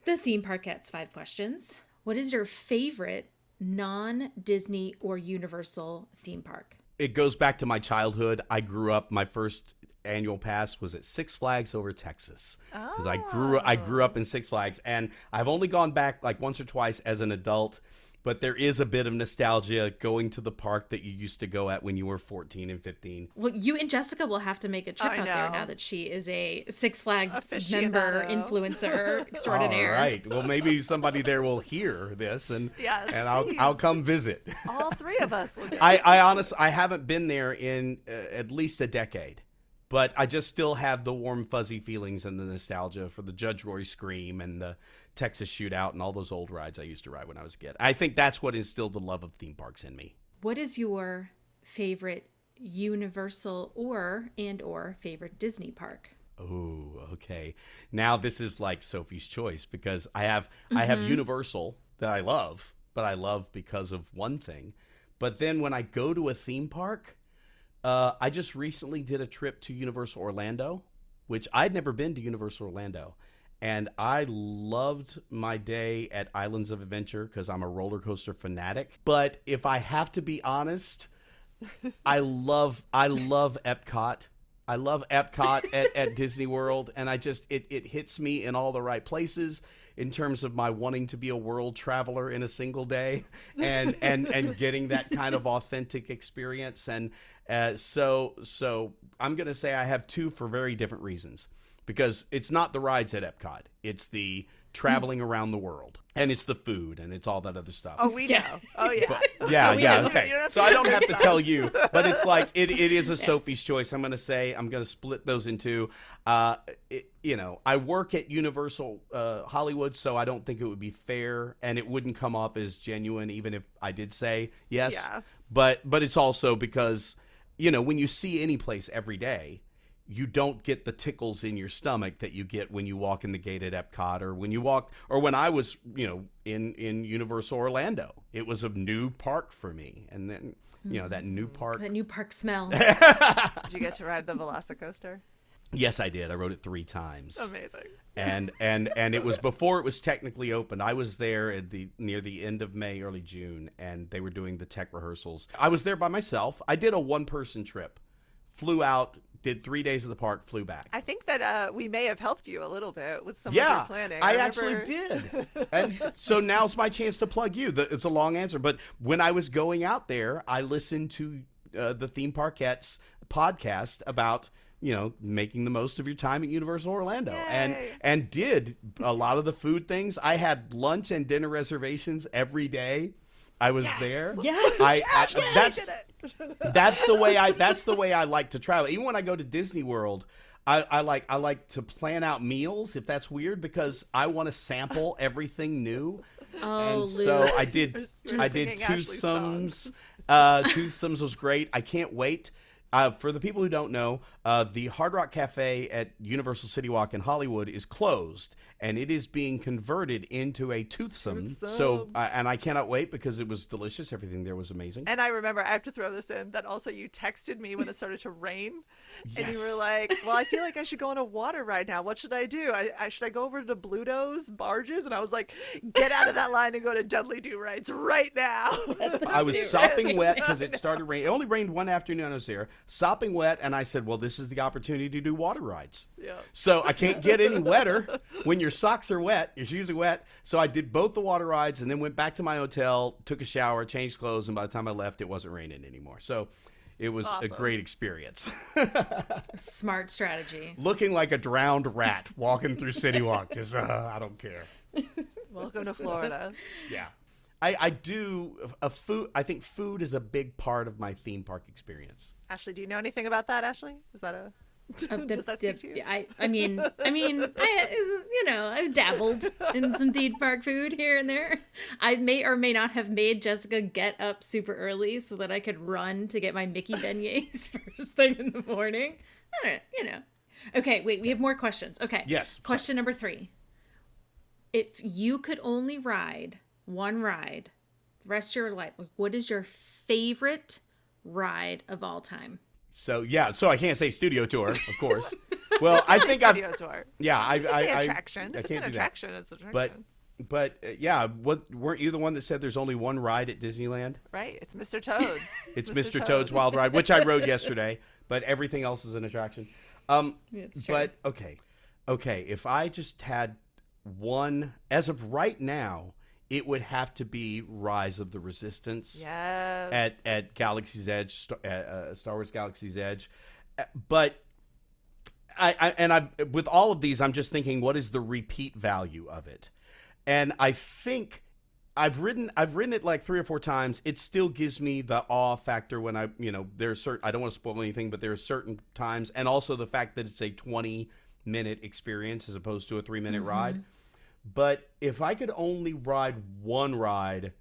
the Theme Parkettes Five Questions. What is your favorite non Disney or Universal theme park? It goes back to my childhood. I grew up. My first annual pass was at Six Flags over Texas because I grew I grew up in Six Flags, and I've only gone back like once or twice as an adult. But there is a bit of nostalgia going to the park that you used to go at when you were 14 and 15. Well, you and Jessica will have to make a trip I out there now that she is a Six Flags Aficionado. member, influencer [laughs] extraordinaire. All right. Well, maybe somebody there will hear this, and Yes, and I'll please. I'll come visit. All three of us will. [laughs] I, I honestly I haven't been there in uh, at least a decade, but I just still have the warm fuzzy feelings and the nostalgia for the Judge Roy Scream and the Texas Shootout and all those old rides I used to ride when I was a kid. I think that's what instilled the love of theme parks in me. What is your favorite Universal or and or favorite Disney park? Oh, okay. Now this is like Sophie's choice because I have I have Universal that I love, but I love because of one thing. But then when I go to a theme park, uh, I just recently did a trip to Universal Orlando, which I'd never been to Universal Orlando, And I loved my day at Islands of Adventure because I'm a roller coaster fanatic. But if I have to be honest, [laughs] I love I love Epcot. I love Epcot [laughs] at, at Disney World, and I just it it hits me in all the right places in terms of my wanting to be a world traveler in a single day, [laughs] and and and getting that kind of authentic experience. And uh, so so I'm gonna say I have two for very different reasons because it's not the rides at Epcot; it's the traveling around the world, and it's the food, and it's all that other stuff. Oh, we know. Oh, yeah. [laughs] Yeah, We yeah, know. okay. You don't have So I don't have to tell [laughs] you, but it's like it, it is a [laughs] Sophie's choice. I'm going to say I'm going to split those into. Uh, it, you know, I work at Universal uh, Hollywood, so I don't think it would be fair, and it wouldn't come off as genuine, even if I did say yes. Yeah. But but it's also because you know when you see any place every day. You don't get the tickles in your stomach that you get when you walk in the gate at Epcot, or when you walk, or when I was, you know, in in Universal Orlando. It was a new park for me, and then you know that new mm. park. That new park smell. [laughs] Did you get to ride the Velocicoaster? Yes, I did. I rode it three times, Amazing. and and and it was before it was technically open. I was there at the near the end of May, early June, and they were doing the tech rehearsals. I was there by myself. I did a one person trip, flew out, did three days of the park, flew back. I think that uh, we may have helped you a little bit with some of yeah, your planning. I, remember- actually did. [laughs] and so now's my chance to plug you. The, it's a long answer, but when I was going out there, I listened to uh, the Theme Parkettes podcast about you know making the most of your time at Universal Orlando, and Yay. and did a lot of the food things. I had lunch and dinner reservations every day. I was there. Yes. I, I I that's did it. That's the way I that's the way I like to travel. Even when I go to Disney World, I, I like I like to plan out meals if that's weird because I want to sample everything new. Oh, and so I did I did Toothsomes. Uh, Toothsomes was great. I can't wait. Uh, for the people who don't know, uh, the Hard Rock Cafe at Universal City Walk in Hollywood is closed, and it is being converted into a Toothsome. So, uh, and I cannot wait because it was delicious. Everything there was amazing. And I remember, I have to throw this in, that also you texted me when it started to rain. And you were like, [laughs] well, I feel like I should go on a water ride now. What should I do? I, I Should I go over to Bluto's barges? And I was like, get out of that line and go to Dudley Do Rights right now. I was sopping wet [laughs] because it started raining. It only rained one afternoon I was there, sopping wet, and I said, "Well, this is the opportunity to do water rides." Yeah. So I can't get any wetter when your socks are wet, your shoes are wet. So I did both the water rides, and then went back to my hotel, took a shower, changed clothes, and by the time I left, it wasn't raining anymore. So it was a great experience. [laughs] Smart strategy. Looking like a drowned rat walking through City Walk, just uh, I don't care. Welcome to Florida. Yeah. I, I do a food. I think food is a big part of my theme park experience. Ashley, do you know anything about that, Ashley? Is that a. [laughs] Uh, the- Does that speak the- to you? I, I mean, I mean, I, you know, I've dabbled in some theme park food here and there. I may or may not have made Jessica get up super early so that I could run to get my Mickey beignets [laughs] first thing in the morning. I don't know, you know. Okay, wait, we have more questions. Okay. Yes, Question number three. If you could only ride one ride the rest of your life, what is your favorite ride of all time? So yeah, so I can't say studio tour, of [laughs] course. well, I think I've Studio tour. yeah, I It's I, an I, attraction. I if it's can't an do that. attraction, it's an attraction. but uh, yeah, what weren't you the one that said there's only one ride at Disneyland? right? It's Mr. Toad's. [laughs] It's Mr. Toad's Wild Ride, which I rode yesterday, but everything else is an attraction. Um, It's true. but okay, okay. If I just had one, as of right now, it would have to be Rise of the Resistance Yes. at at Galaxy's Edge, Star, uh, uh, Star Wars Galaxy's Edge. Uh, But I, I and I with all of these, I'm just thinking, what is the repeat value of it? And I think I've written I've written it like three or four times. It still gives me the awe factor when I you know there's certain I don't want to spoil anything, but there are certain times, and also the fact that it's a 20 minute experience as opposed to a three minute ride. But if I could only ride one ride,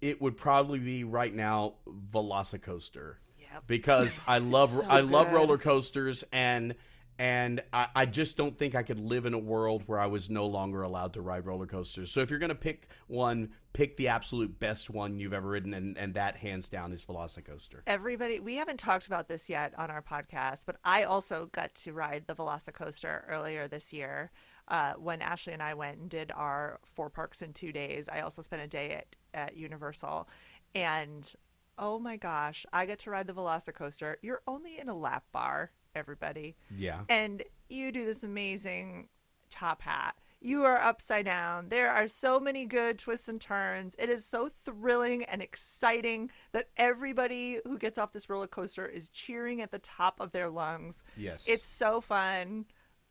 it would probably be right now Velocicoaster. Yep. Because [laughs] I love So I love roller coasters and and I, I just don't think I could live in a world where I was no longer allowed to ride roller coasters. So if you're gonna pick one, pick the absolute best one you've ever ridden, and, and that hands down is Velocicoaster. Everybody, we haven't talked about this yet on our podcast, but I also got to ride the Velocicoaster earlier this year. Uh, when Ashley and I went and did our four parks in two days. I also spent a day at, at Universal. And oh my gosh, I get to ride the Velocicoaster. You're only in a lap bar, everybody. Yeah. And you do this amazing top hat. You are upside down. There are so many good twists and turns. It is so thrilling and exciting that everybody who gets off this roller coaster is cheering at the top of their lungs. Yes. It's so fun.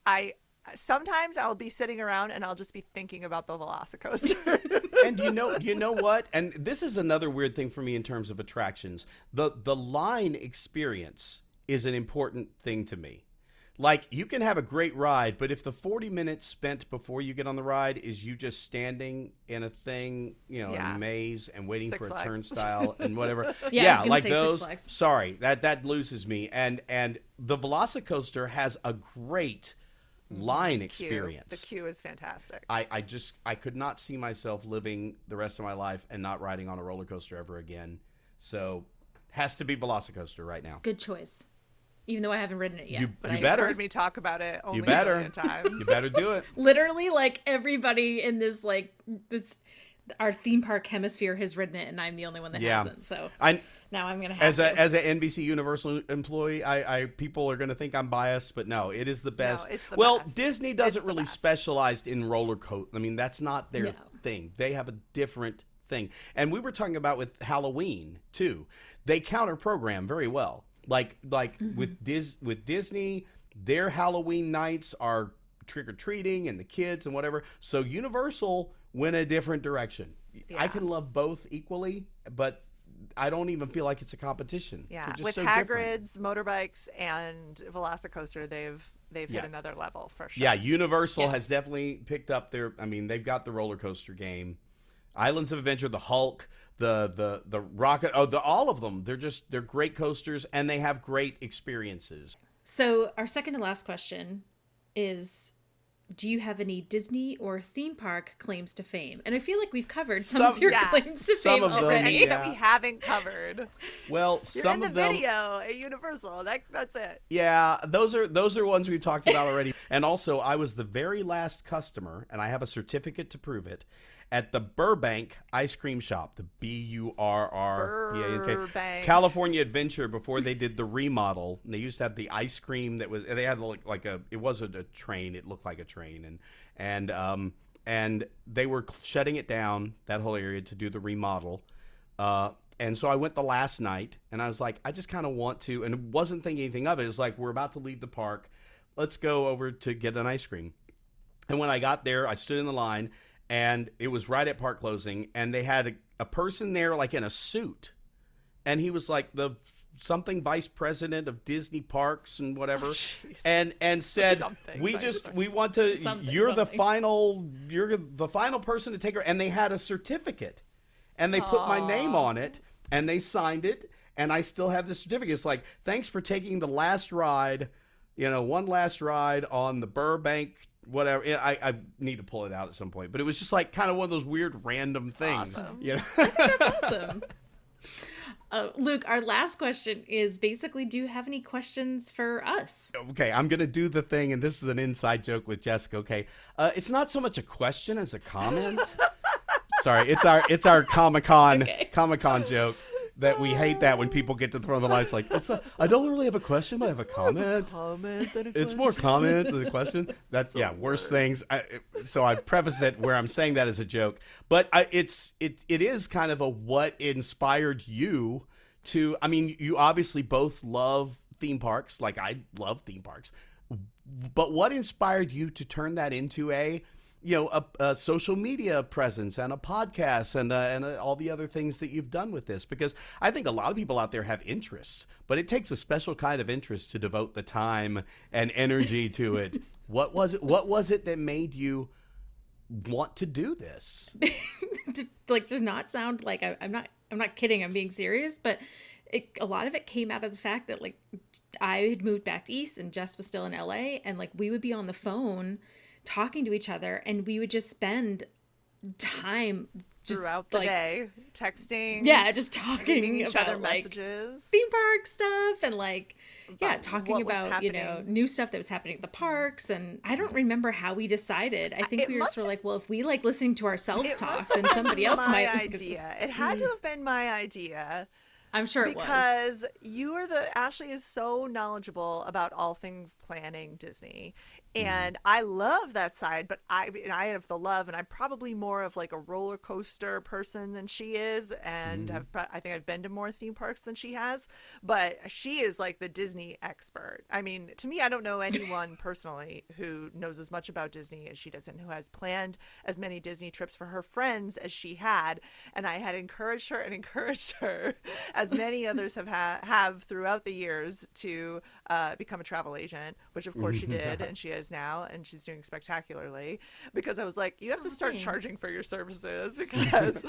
I sometimes I'll be sitting around and I'll just be thinking about the Velocicoaster. [laughs] and you know you know what? And this is another weird thing for me in terms of attractions. The the line experience is an important thing to me. Like you can have a great ride but if the 40 minutes spent before you get on the ride is you just standing in a thing you know Yeah. a maze and waiting Six for a turnstile and [laughs] whatever. Yeah, I like those sorry that that loses me. And and the velocicoaster has a great Mm-hmm. line Queue. experience The queue is fantastic. I, I just I could not see myself living the rest of my life and not riding on a roller coaster ever again. So has to be Velocicoaster right now. Good choice. Even though I haven't ridden it yet. You- but you I- She's better. heard me talk about it only You a better. million times. You better do it. [laughs] literally like everybody in this like this our theme park hemisphere has ridden it and I'm the only one that Yeah. hasn't. So I now I'm gonna have as to. a as an NBC Universal employee, I, I people are going to think I'm biased, but no, it is the best. it's the well, best. Disney doesn't It's really specialize in roller coat. I mean, that's not their No. thing. They have a different thing. And we were talking about with Halloween too. They counter program very well. Like like Mm-hmm. with Dis with Disney, their Halloween nights are trick or treating and the kids and whatever. So Universal went a different direction. I can love both equally, but I don't even feel like it's a competition. Yeah, They're just with so different. Hagrid's, motorbikes, and Velocicoaster, they've they've Yeah. hit another level for sure. Yeah, Universal Yeah. has definitely picked up their. I mean, they've got the roller coaster game, Islands of Adventure, the Hulk, the the the Rocket. Oh, the all of them. They're just they're great coasters, and they have great experiences. so our second to last question is do you have any Disney or theme park claims to fame? And I feel like we've covered some, Some- of your Yeah. [laughs] claims to Some fame of them, already. Any that we haven't covered. Well, You're some in the of them. video at Universal. That, that's it. Yeah, those are those are ones we've talked about already. and also, I was the very last customer, and I have a certificate to prove it, at the Burr-Bank Ice Cream Shop, the B U R R B A N K California Adventure. Before they did the remodel, and they used to have the ice cream that was. They had like like a. It wasn't a train. It looked like a train, and and um and they were shutting it down that whole area to do the remodel. Uh, and so I went the last night, and I was like, I just kind of want to, and wasn't thinking anything of it. It was like we're about to leave the park, let's go over to get an ice cream. And when I got there, I stood in the line, and it was right at park closing, and they had a, a person there like in a suit, and he was like the something vice president of Disney parks and whatever, [laughs] and and said, Something we just we want to, Something, you're the final, you're the final person to take her, and they had a certificate. And they put my name on it and they signed it and I still have the certificate. It's like, thanks for taking the last ride, you know, one last ride on the Burr-Bank, whatever. I, I need to pull it out at some point, but it was just like kind of one of those weird random things. Awesome. You know? That's [laughs] awesome. Uh, Luke, our last question is basically do you have any questions for us? okay, I'm gonna do the thing, and this is an inside joke with Jessica. Okay, uh, it's not so much a question as a comment. [laughs] Sorry, it's our it's our Comic Con Okay. Comic Con joke that we hate that when people get to throw the lights like it's a, I don't really have a question, but I have a comment. Comment than a It's more comment than a [laughs] question. That's yeah, worst things. I, so I preface it where I'm saying that as a joke, but I, it's it it is kind of a what inspired you to. I mean, you obviously both love theme parks, like I love theme parks, but what inspired you to turn that into a you know a, a social media presence and a podcast and uh, and uh, all the other things that you've done with this because I think a lot of people out there have interests but it takes a special kind of interest to devote the time and energy [laughs] to it. What was it what was it that made you want to do this? [laughs] To, like to not sound like I, I'm not I'm not kidding I'm being serious but it, a lot of it came out of the fact that like I had moved back east and Jess was still in LA and like we would be on the phone talking to each other and we would just spend time just throughout the like, day, texting. yeah just talking each about other like messages. theme park stuff and like yeah, talking about you know new stuff that was happening at the parks, and I don't mm. remember how we decided. I think it we were sort of like, well, if we like listening to ourselves talk, then somebody else my might. idea. It had to hmm. have been my idea I'm sure it was. because you are the Ashley is so knowledgeable about all things planning Disney. Mm-hmm. And I love that side, but I and I have the love, and I'm probably more of like a roller coaster person than she is, and Mm-hmm. I've I think I've been to more theme parks than she has, but she is like the Disney expert. I mean, to me, I don't know anyone personally who knows as much about Disney as she does, and who has planned as many Disney trips for her friends as she had. And I had encouraged her and [laughs] encouraged her, as many others have ha- have throughout the years, to uh, become a travel agent, which of course she did, and [laughs] she is now, and she's doing spectacularly. Because I was like, you have to start thanks. charging for your services [laughs] because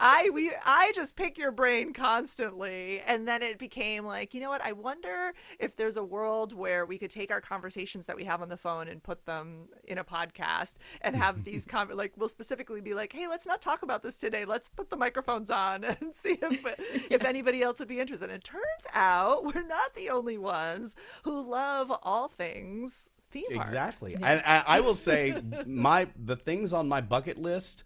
I we I just pick your brain constantly, and then it became like, you know what? I wonder if there's a world where we could take our conversations that we have on the phone and put them in a podcast and have [laughs] these con- like we'll specifically be like, hey, let's not talk about this today. Let's put the microphones on and see if if anybody else would be interested. And it turns out we're not the only ones who love all things theme parks. Exactly. And I, I will say [laughs] my the things on my bucket list,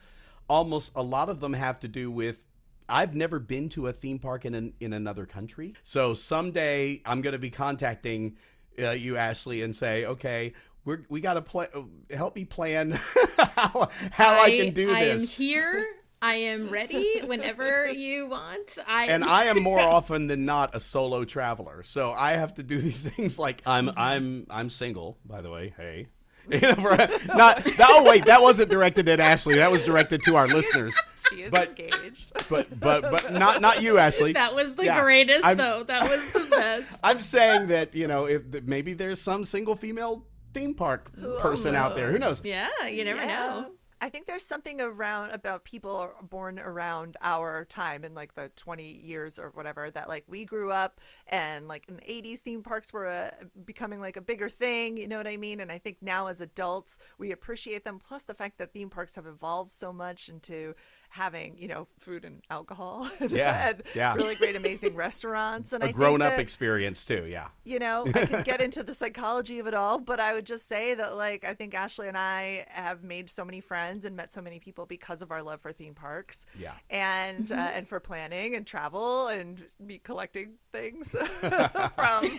almost a lot of them have to do with I've never been to a theme park in an, in another country. So someday I'm going to be contacting uh, you, Ashley, and say, okay. We're, we got to play. Help me plan [laughs] how, how I, can do this. I am this. here. I am ready whenever you want. I and I am more often than not a solo traveler. So I have to do [laughs] these things like I'm I'm I'm single, by the way. Hey. [laughs] You know, for- not oh wait, that wasn't directed at Ashley. That was directed to our listeners. She is But- engaged. [laughs] But but but not not you, Ashley. that was the Yeah, greatest I'm- though. That was the best. I'm saying that you know if maybe there's some single female theme park person out there. Who knows? Yeah, you never know. I think there's something around about people born around our time in like the 20 years or whatever that like we grew up and like in the 80s theme parks were uh becoming like a bigger thing, you know what I mean? And I think now as adults we appreciate them plus the fact that theme parks have evolved so much into having, you know, food and alcohol [laughs] Yeah, and yeah. really great amazing restaurants and I A think grown up that- experience too. Yeah. you know, I could get [laughs] into the psychology of it all, but I would just say that, like, I think Ashley and I have made so many friends and met so many people because of our love for theme parks. Yeah. And uh, and for planning and travel and me collecting things [laughs] from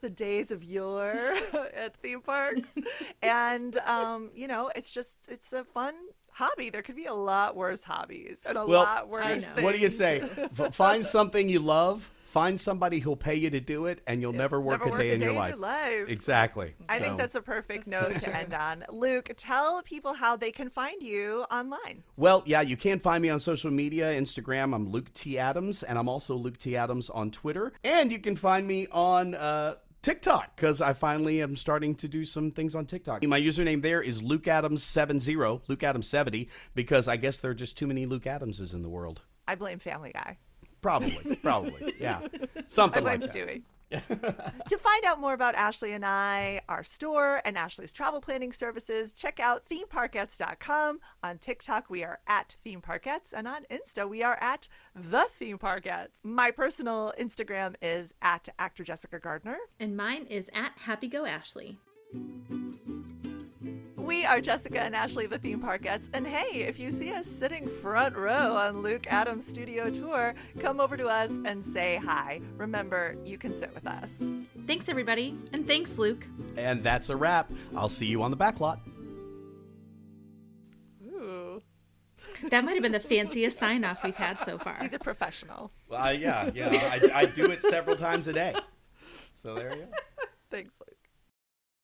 the days of yore at theme parks. And um, you know, it's just it's a fun hobby. There could be a lot worse hobbies and a Well, lot worse things. What do you say? [laughs] Find something you love. Find somebody who'll pay you to do it, and you'll never work Never a day in your life. life. Exactly. I think that's a perfect [laughs] note to end on. Luke, tell people how they can find you online. Well, yeah, you can find me on social media Instagram, I'm Luke T. Adams, and I'm also Luke T. Adams on Twitter. And you can find me on uh, TikTok because I finally am starting to do some things on TikTok. My username there is Luke Adams70, Luke Adams 70, because I guess there are just too many Luke Adamses in the world. I blame Family Guy. Probably, probably, yeah. [laughs] I Something blame like that. Stewie. [laughs] to find out more about Ashley and I, our store, and Ashley's travel planning services, check out themeparkettes.com. On TikTok, we are at themeparkettes, and on Insta, we are at the themeparkettes. My personal Instagram is at actor Jessica Gardner. And mine is at Happy Go Ashley. We are Jessica and Ashley, the theme parkettes. And hey, if you see us sitting front row on Luke Adams' studio tour, come over to us and say hi. Remember, you can sit with us. Thanks everybody, and thanks Luke. And that's a wrap. I'll see you on the back lot. Ooh, That might have been the fanciest sign off we've had so far. he's a professional. Uh, yeah, yeah. I, I do it several times a day. So there you go. [laughs] Thanks, Luke.